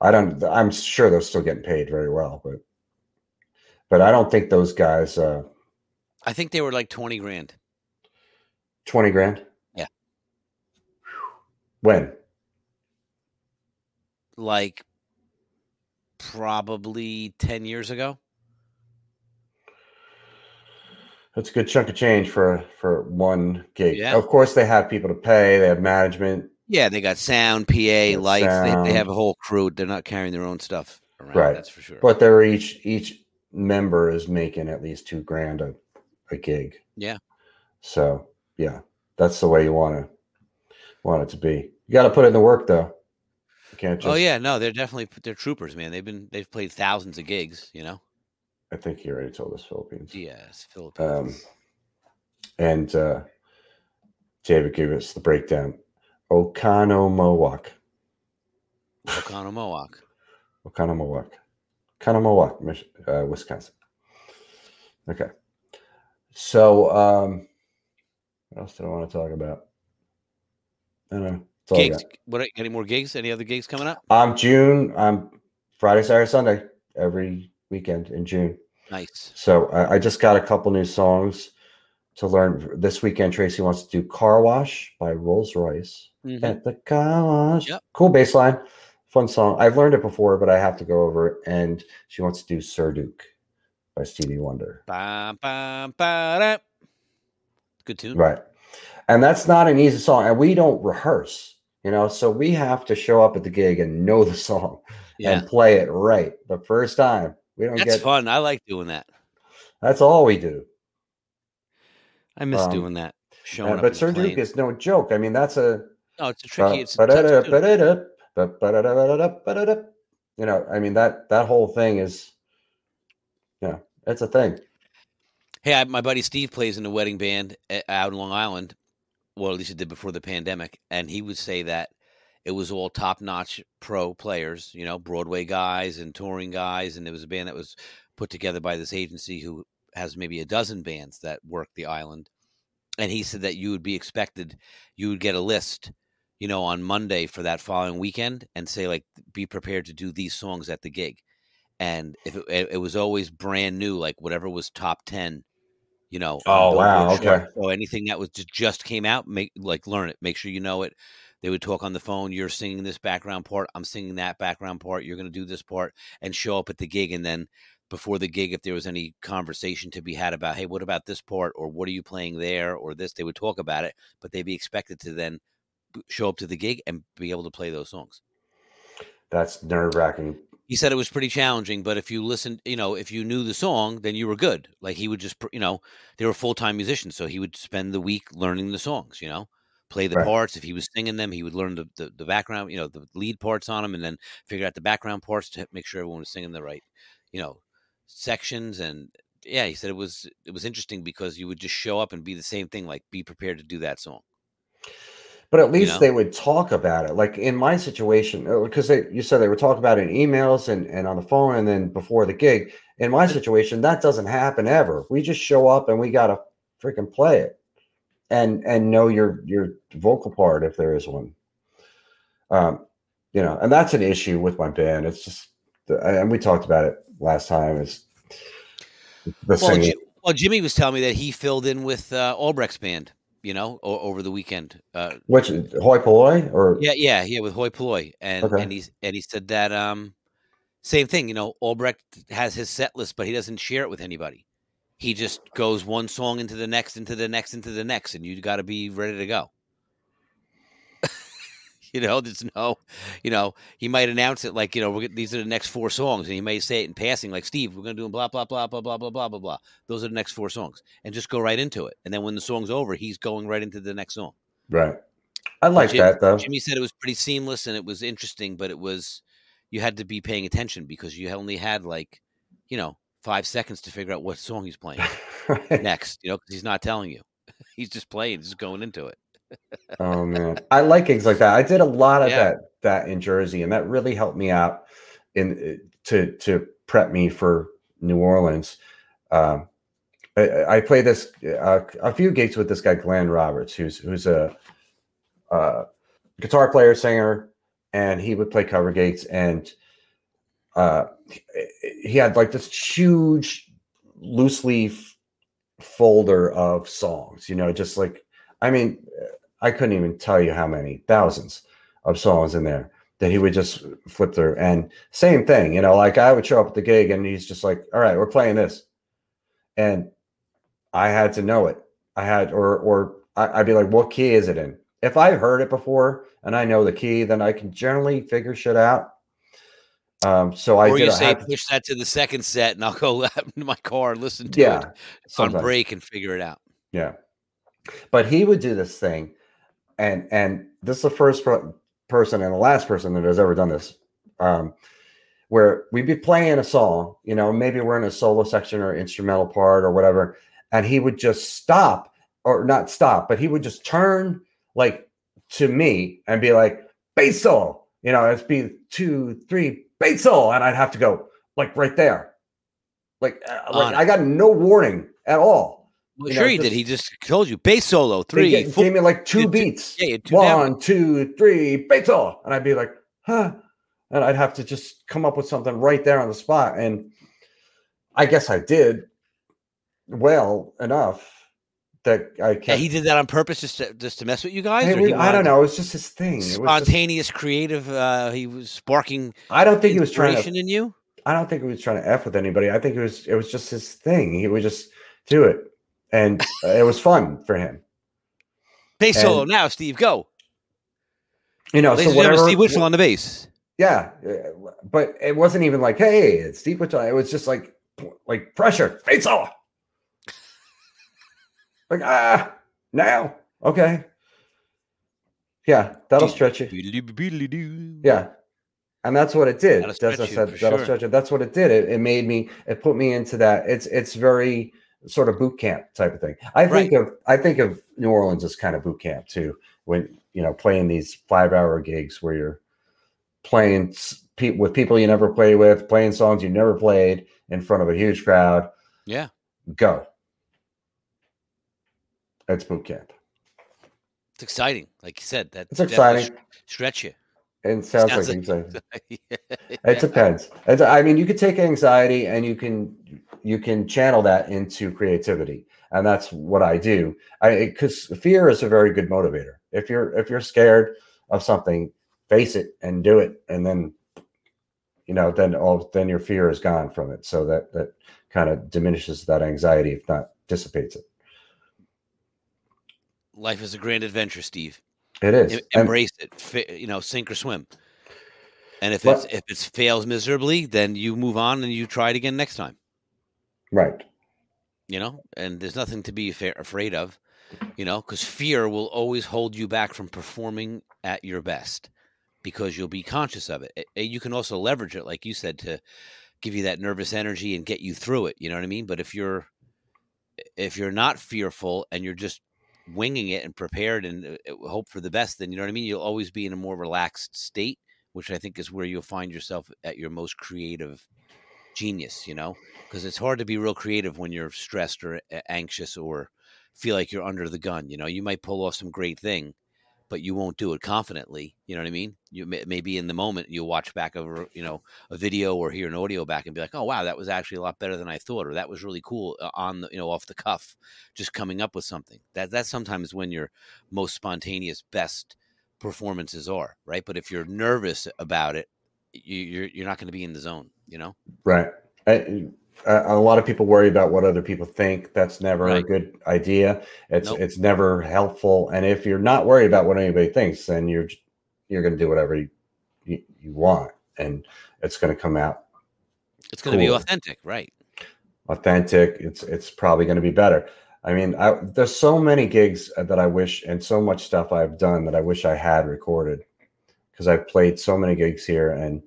i don't i'm sure they're still getting paid very well but but i don't think those guys uh I think they were like twenty grand. 20 grand Yeah. when Like probably ten years ago. That's a good chunk of change for for one gig. Yeah. Of course, they have people to pay. They have management, Yeah, they got sound, PA, lights. They, they have a whole crew. They're not carrying their own stuff around. Right. That's for sure. but they're each each member is making at least two grand a, a gig. Yeah. So yeah, that's the way you want to want it to be. You got to put in the work though. You can't oh, just. oh yeah, no, they're definitely they're troopers, man. They've been they've played thousands of gigs. You know. I think he already told us Philippines. Yes, Philippines. Um, and uh, David gave us the breakdown. Oconomowoc. Oconomowoc. Oconomowoc. Oconomowoc, uh, Wisconsin. Okay. So, um, what else did I want to talk about? I don't know. Gigs. What? Any more gigs? Any other gigs coming up? I'm June. I'm Friday, Saturday, Sunday, every weekend in June. Nice. So I, I just got a couple new songs to learn this weekend. Tracy wants to do "Car Wash" by Rose Royce Mhm. at the car wash. Yep. Cool bass line, fun song. I've learned it before, but I have to go over it. And she wants to do "Sir Duke" by Stevie Wonder. Ba, ba, ba. Good tune. Right, and that's not an easy song, and we don't rehearse. You know, so we have to show up at the gig and know the song Yeah, and play it right the first time. We don't that's get fun. I like doing that. that's all we do. I miss Um, doing that. Showing Uh, up. but Sir Duke is no joke. I mean, that's a No, it's a tricky. It's a you know, I mean that that whole thing is, yeah, it's a thing. Hey, I, my buddy Steve plays in a wedding band out in Long Island. Well, at least he did before the pandemic, and he would say that it was all top-notch pro players, you know, Broadway guys and touring guys, and there was a band that was put together by this agency who has maybe a dozen bands that work the island. And he said that you would be expected, you would get a list, you know, on Monday for that following weekend, and say like, be prepared to do these songs at the gig. and if it, it, was always brand new, like whatever was top ten, you know. Oh, wow, chart. okay. So anything that was just, just came out, make like learn it. Make sure you know it. They would talk on the phone. You're singing this background part. I'm singing that background part. You're going to do this part and show up at the gig. And then before the gig, if there was any conversation to be had about, hey, what about this part, or what are you playing there, or this, they would talk about it. But they'd be expected to then show up to the gig and be able to play those songs. That's nerve wracking. He said it was pretty challenging, but if you listened, you know, if you knew the song, then you were good. Like he would just, you know, they were full time musicians, so he would spend the week learning the songs. You know, play the Right. parts. If he was singing them, he would learn the, the the background, you know, the lead parts on them, and then figure out the background parts to make sure everyone was singing the right, you know, sections. And yeah, he said it was it was interesting because you would just show up and be the same thing, like be prepared to do that song. But at least know? they would talk about it. Like in my situation, uh, because they, you said they would talk about it in emails and, and on the phone and then before the gig. In my situation, that doesn't happen ever. We just show up and we gotta freaking play it, and and know your your vocal part if there is one. Um, you know, and that's an issue with my band. It's just, and we talked about it last time. Is the Well, singing. Ji- well, Jimmy was telling me that he filled in with uh, Albrecht's band, you know, o- over the weekend. Uh, Which Hoi polloi or Yeah, yeah, yeah, with Hoi Polloi, and Okay. and he's and he said that um, same thing. You know, Albrecht has his set list, but he doesn't share it with anybody. He just goes one song into the next, into the next, into the next, and you got to be ready to go. you know, there's no, you know, he might announce it like you know, we're, these are the next four songs, and he may say it in passing, like Steve, we're gonna do blah blah blah blah blah blah blah blah blah. Those are the next four songs, and just go right into it. And then when the song's over, he's going right into the next song. right? I like Jim- that though. Jimmy said it was pretty seamless and it was interesting, but it was you had to be paying attention because you only had like, you know, five seconds to figure out what song he's playing Right. next. You know, because he's not telling you; he's just playing, just going into it. Oh man, I like gigs like that. I did a lot of Yeah. that that in Jersey, and that really helped me out in to to prep me for New Orleans. Um, I, I played this uh, a few gigs with this guy Glenn Roberts, who's who's a, uh guitar player, singer, and he would play cover gigs. And uh, he had like this huge loose leaf folder of songs, you know, just like I mean, I couldn't even tell you how many thousands of songs in there that he would just flip through. And same thing, you know, like I would show up at the gig and he's just like, all right, we're playing this. And I had to know it. I had, or, or I'd be like, what key is it in? If I heard it before and I know the key, then I can generally figure shit out. Um, so I or did you say to- push that to the second set, and I'll go in my car and listen to yeah, it on sometimes. break and figure it out. Yeah. But he would do this thing, and and this is the first per- person and the last person that has ever done this, um, where we'd be playing a song, you know, maybe we're in a solo section or instrumental part or whatever, and he would just stop or not stop, but he would just turn like to me and be like, bass solo, you know, it'd be two, three, bass solo, and I'd have to go like right there, like, uh, like. I got no warning at all. Well, You sure know, he did. He just told you bass solo three, ga- four. gave me like two two- beats. yeah, two down. One, two, three, beats all. And I'd be like, huh. And I'd have to just come up with something right there on the spot. And I guess I did well enough that I Yeah, kept. he did that on purpose just to, just to mess with you guys. or Maybe- he I don't know. It was just his thing. It was just- Spontaneous, creative. Uh, he was sparking I don't think he was trying to. in you. I don't think he was trying to f with anybody. I think it was. It was just his thing. He would just do it, and uh, it was fun for him. Bass And- solo now, Steve. Go. You know. Ladies so whatever. Steve Witchell on the bass. Yeah, uh, but it wasn't even like, "Hey, it's Steve Wichita." It was just like, like pressure, face off. Like ah, now okay, yeah, that'll stretch you. you. Yeah, and that's what it did. That'll As stretch I said, that'll sure. stretch it. That's what it did. It, it made me. It put me into that. It's it's very sort of boot camp type of thing. I think of I think of New Orleans as kind of boot camp too. When you know playing these five hour gigs where you're playing pe- with people you never play with, playing songs you never played in front of a huge crowd. Yeah. Go. It's boot camp. It's exciting. Like you said, that It's exciting. Stretch you. It sounds, Sounds like like- anxiety. It depends. It's, I mean, you could take anxiety and you can you can channel that into creativity, and that's what I do. I because fear is a very good motivator. If you're if you're scared of something, face it and do it, and then you know then all then your fear is gone from it. So that that kind of diminishes that anxiety, if not dissipates it. Life is a grand adventure, Steve. It is. Em- And- embrace it. You know, sink or swim. And if it's if it fails miserably, then you move on and you try it again next time. right. You know, and there's nothing to be fa- afraid of. You know, because fear will always hold you back from performing at your best because you'll be conscious of it. It- it- You can also leverage it, like you said, to give you that nervous energy and get you through it. You know what I mean? But if you're if you're not fearful and you're just winging it and prepared and uh, hope for the best, then you know what I mean. You'll always be in a more relaxed state, which I think is where you'll find yourself at your most creative genius. You know, because it's hard to be real creative when you're stressed or anxious or feel like you're under the gun. You know, you might pull off some great thing, but you won't do it confidently. You know what I mean? You may, maybe in the moment you'll watch back over, you know, a video or hear an audio back and be like, "Oh wow, that was actually a lot better than I thought," or "That was really cool uh, on the, you know, off the cuff, just coming up with something." That that's sometimes when your most spontaneous, best performances are, right? But if you're nervous about it, you, you're you're not going to be in the zone. You know? Right. A, a lot of people worry about what other people think. That's never a good idea. It's Nope. it's never helpful. And if you're not worried about what anybody thinks, then you're you're going to do whatever you, you, you want, and it's going to come out It's going to be authentic, right? authentic. It's it's probably going to be better. I mean, I, there's so many gigs uh, that I wish, and so much stuff I've done that I wish I had recorded, because I've played so many gigs here, and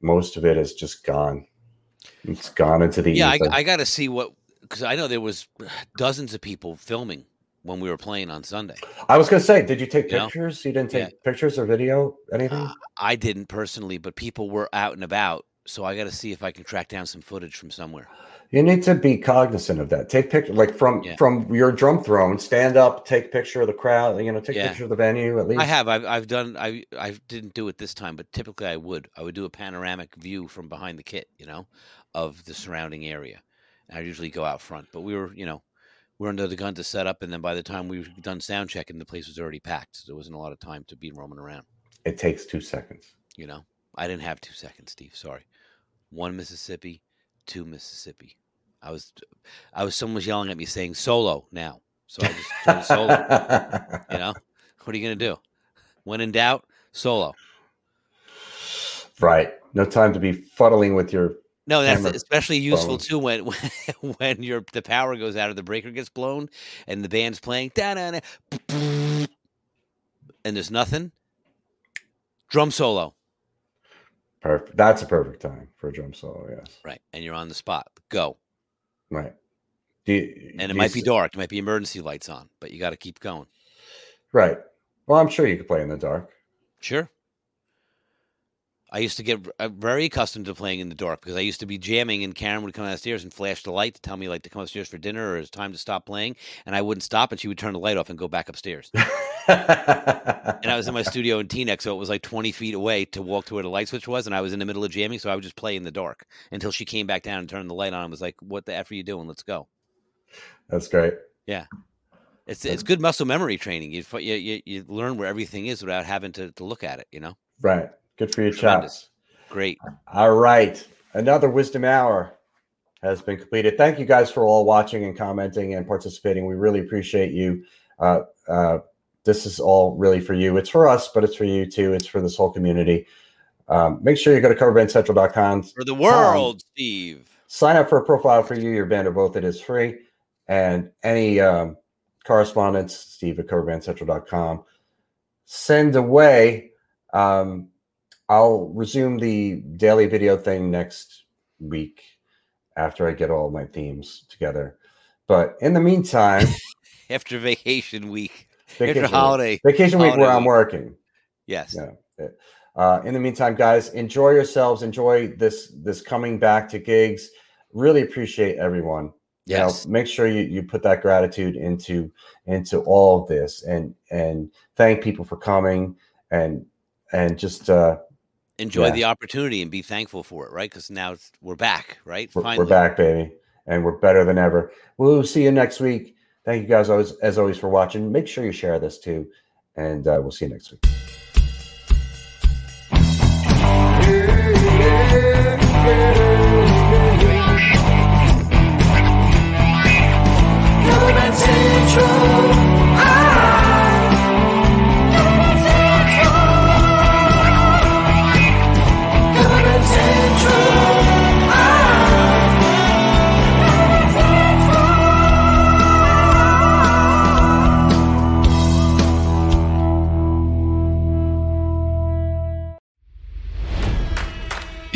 most of it is just gone. It's gone into the Yeah, I, ether. I got to see what because I know there was dozens of people filming when we were playing on Sunday. I was gonna say, did you take You know? pictures? You didn't take Yeah. pictures or video, anything? Uh, I didn't personally, but people were out and about, so I got to see if I can track down some footage from somewhere. You need to be cognizant of that. Take picture, like from Yeah. from your drum throne. Stand up, take picture of the crowd. You know, take Yeah. picture of the venue at least. I have. I've, I've done. I I didn't do it this time, but typically I would. I would do a panoramic view from behind the kit, you know, of the surrounding area. I usually go out front, but we were, you know, we are under the gun to set up, and then by the time we were done sound checking, the place was already packed. So there wasn't a lot of time to be roaming around. It takes two seconds. You know, I didn't have two seconds, Steve. Sorry. One Mississippi, two Mississippi. I was, I was. Someone was yelling at me saying solo now, so I just turned solo. You know, what are you gonna do? When in doubt, solo. right. No time to be fuddling with your. No, that's especially useful phone. too when when, when your the power goes out or the breaker gets blown and the band's playing da da da and there's nothing. Drum solo, Perfect. That's a perfect time for a drum solo. Yes. right? And you're on the spot. Go. Right. Do you, And it might be s- dark. It might be emergency lights on, but you got to keep going. Right. Well, I'm sure you could play in the dark. Sure. I used to get uh, very accustomed to playing in the dark because I used to be jamming, and Karen would come downstairs and flash the light to tell me like to come upstairs for dinner or it's time to stop playing, and I wouldn't stop, and she would turn the light off and go back upstairs. and I was in my studio in Teaneck, so it was like 20 feet away to walk to where the light switch was, and I was in the middle of jamming, so I would just play in the dark until she came back down and turned the light on and was like, "What the f are you doing? Let's go." That's great. Yeah. It's it's good muscle memory training. You you you, you learn where everything is without having to, to look at it. You know, Right. Good for your Tremendous. chops. great. All right. Another Wizdumb hour has been completed. Thank you guys for all watching and commenting and participating. We really appreciate you. Uh, uh, this is all really for you. It's for us, but it's for you too. It's for this whole community. Um, make sure you go to coverbandcentral.com. For the world, Steve. Sign up for a profile for you, your band, or both. It is free. And any um, correspondence, steve at coverbandcentral.com. Send away. Um, I'll resume the daily video thing next week after I get all my themes together. But in the meantime, After vacation week, vacation after week, holiday. vacation week where holiday I'm working. Yes. Yeah. Uh, in the meantime, guys, enjoy yourselves. Enjoy this this coming back to gigs. Really appreciate everyone. You know, Yes. make sure you, you put that gratitude into into all of this and and thank people for coming and and just uh, Enjoy Yeah. the opportunity and be thankful for it, right? Because now it's, we're back, right? we're, we're back, baby, and we're better than ever. We'll see you next week. Thank you guys always, as always, for watching. Make sure you share this too, and uh, we'll see you next week.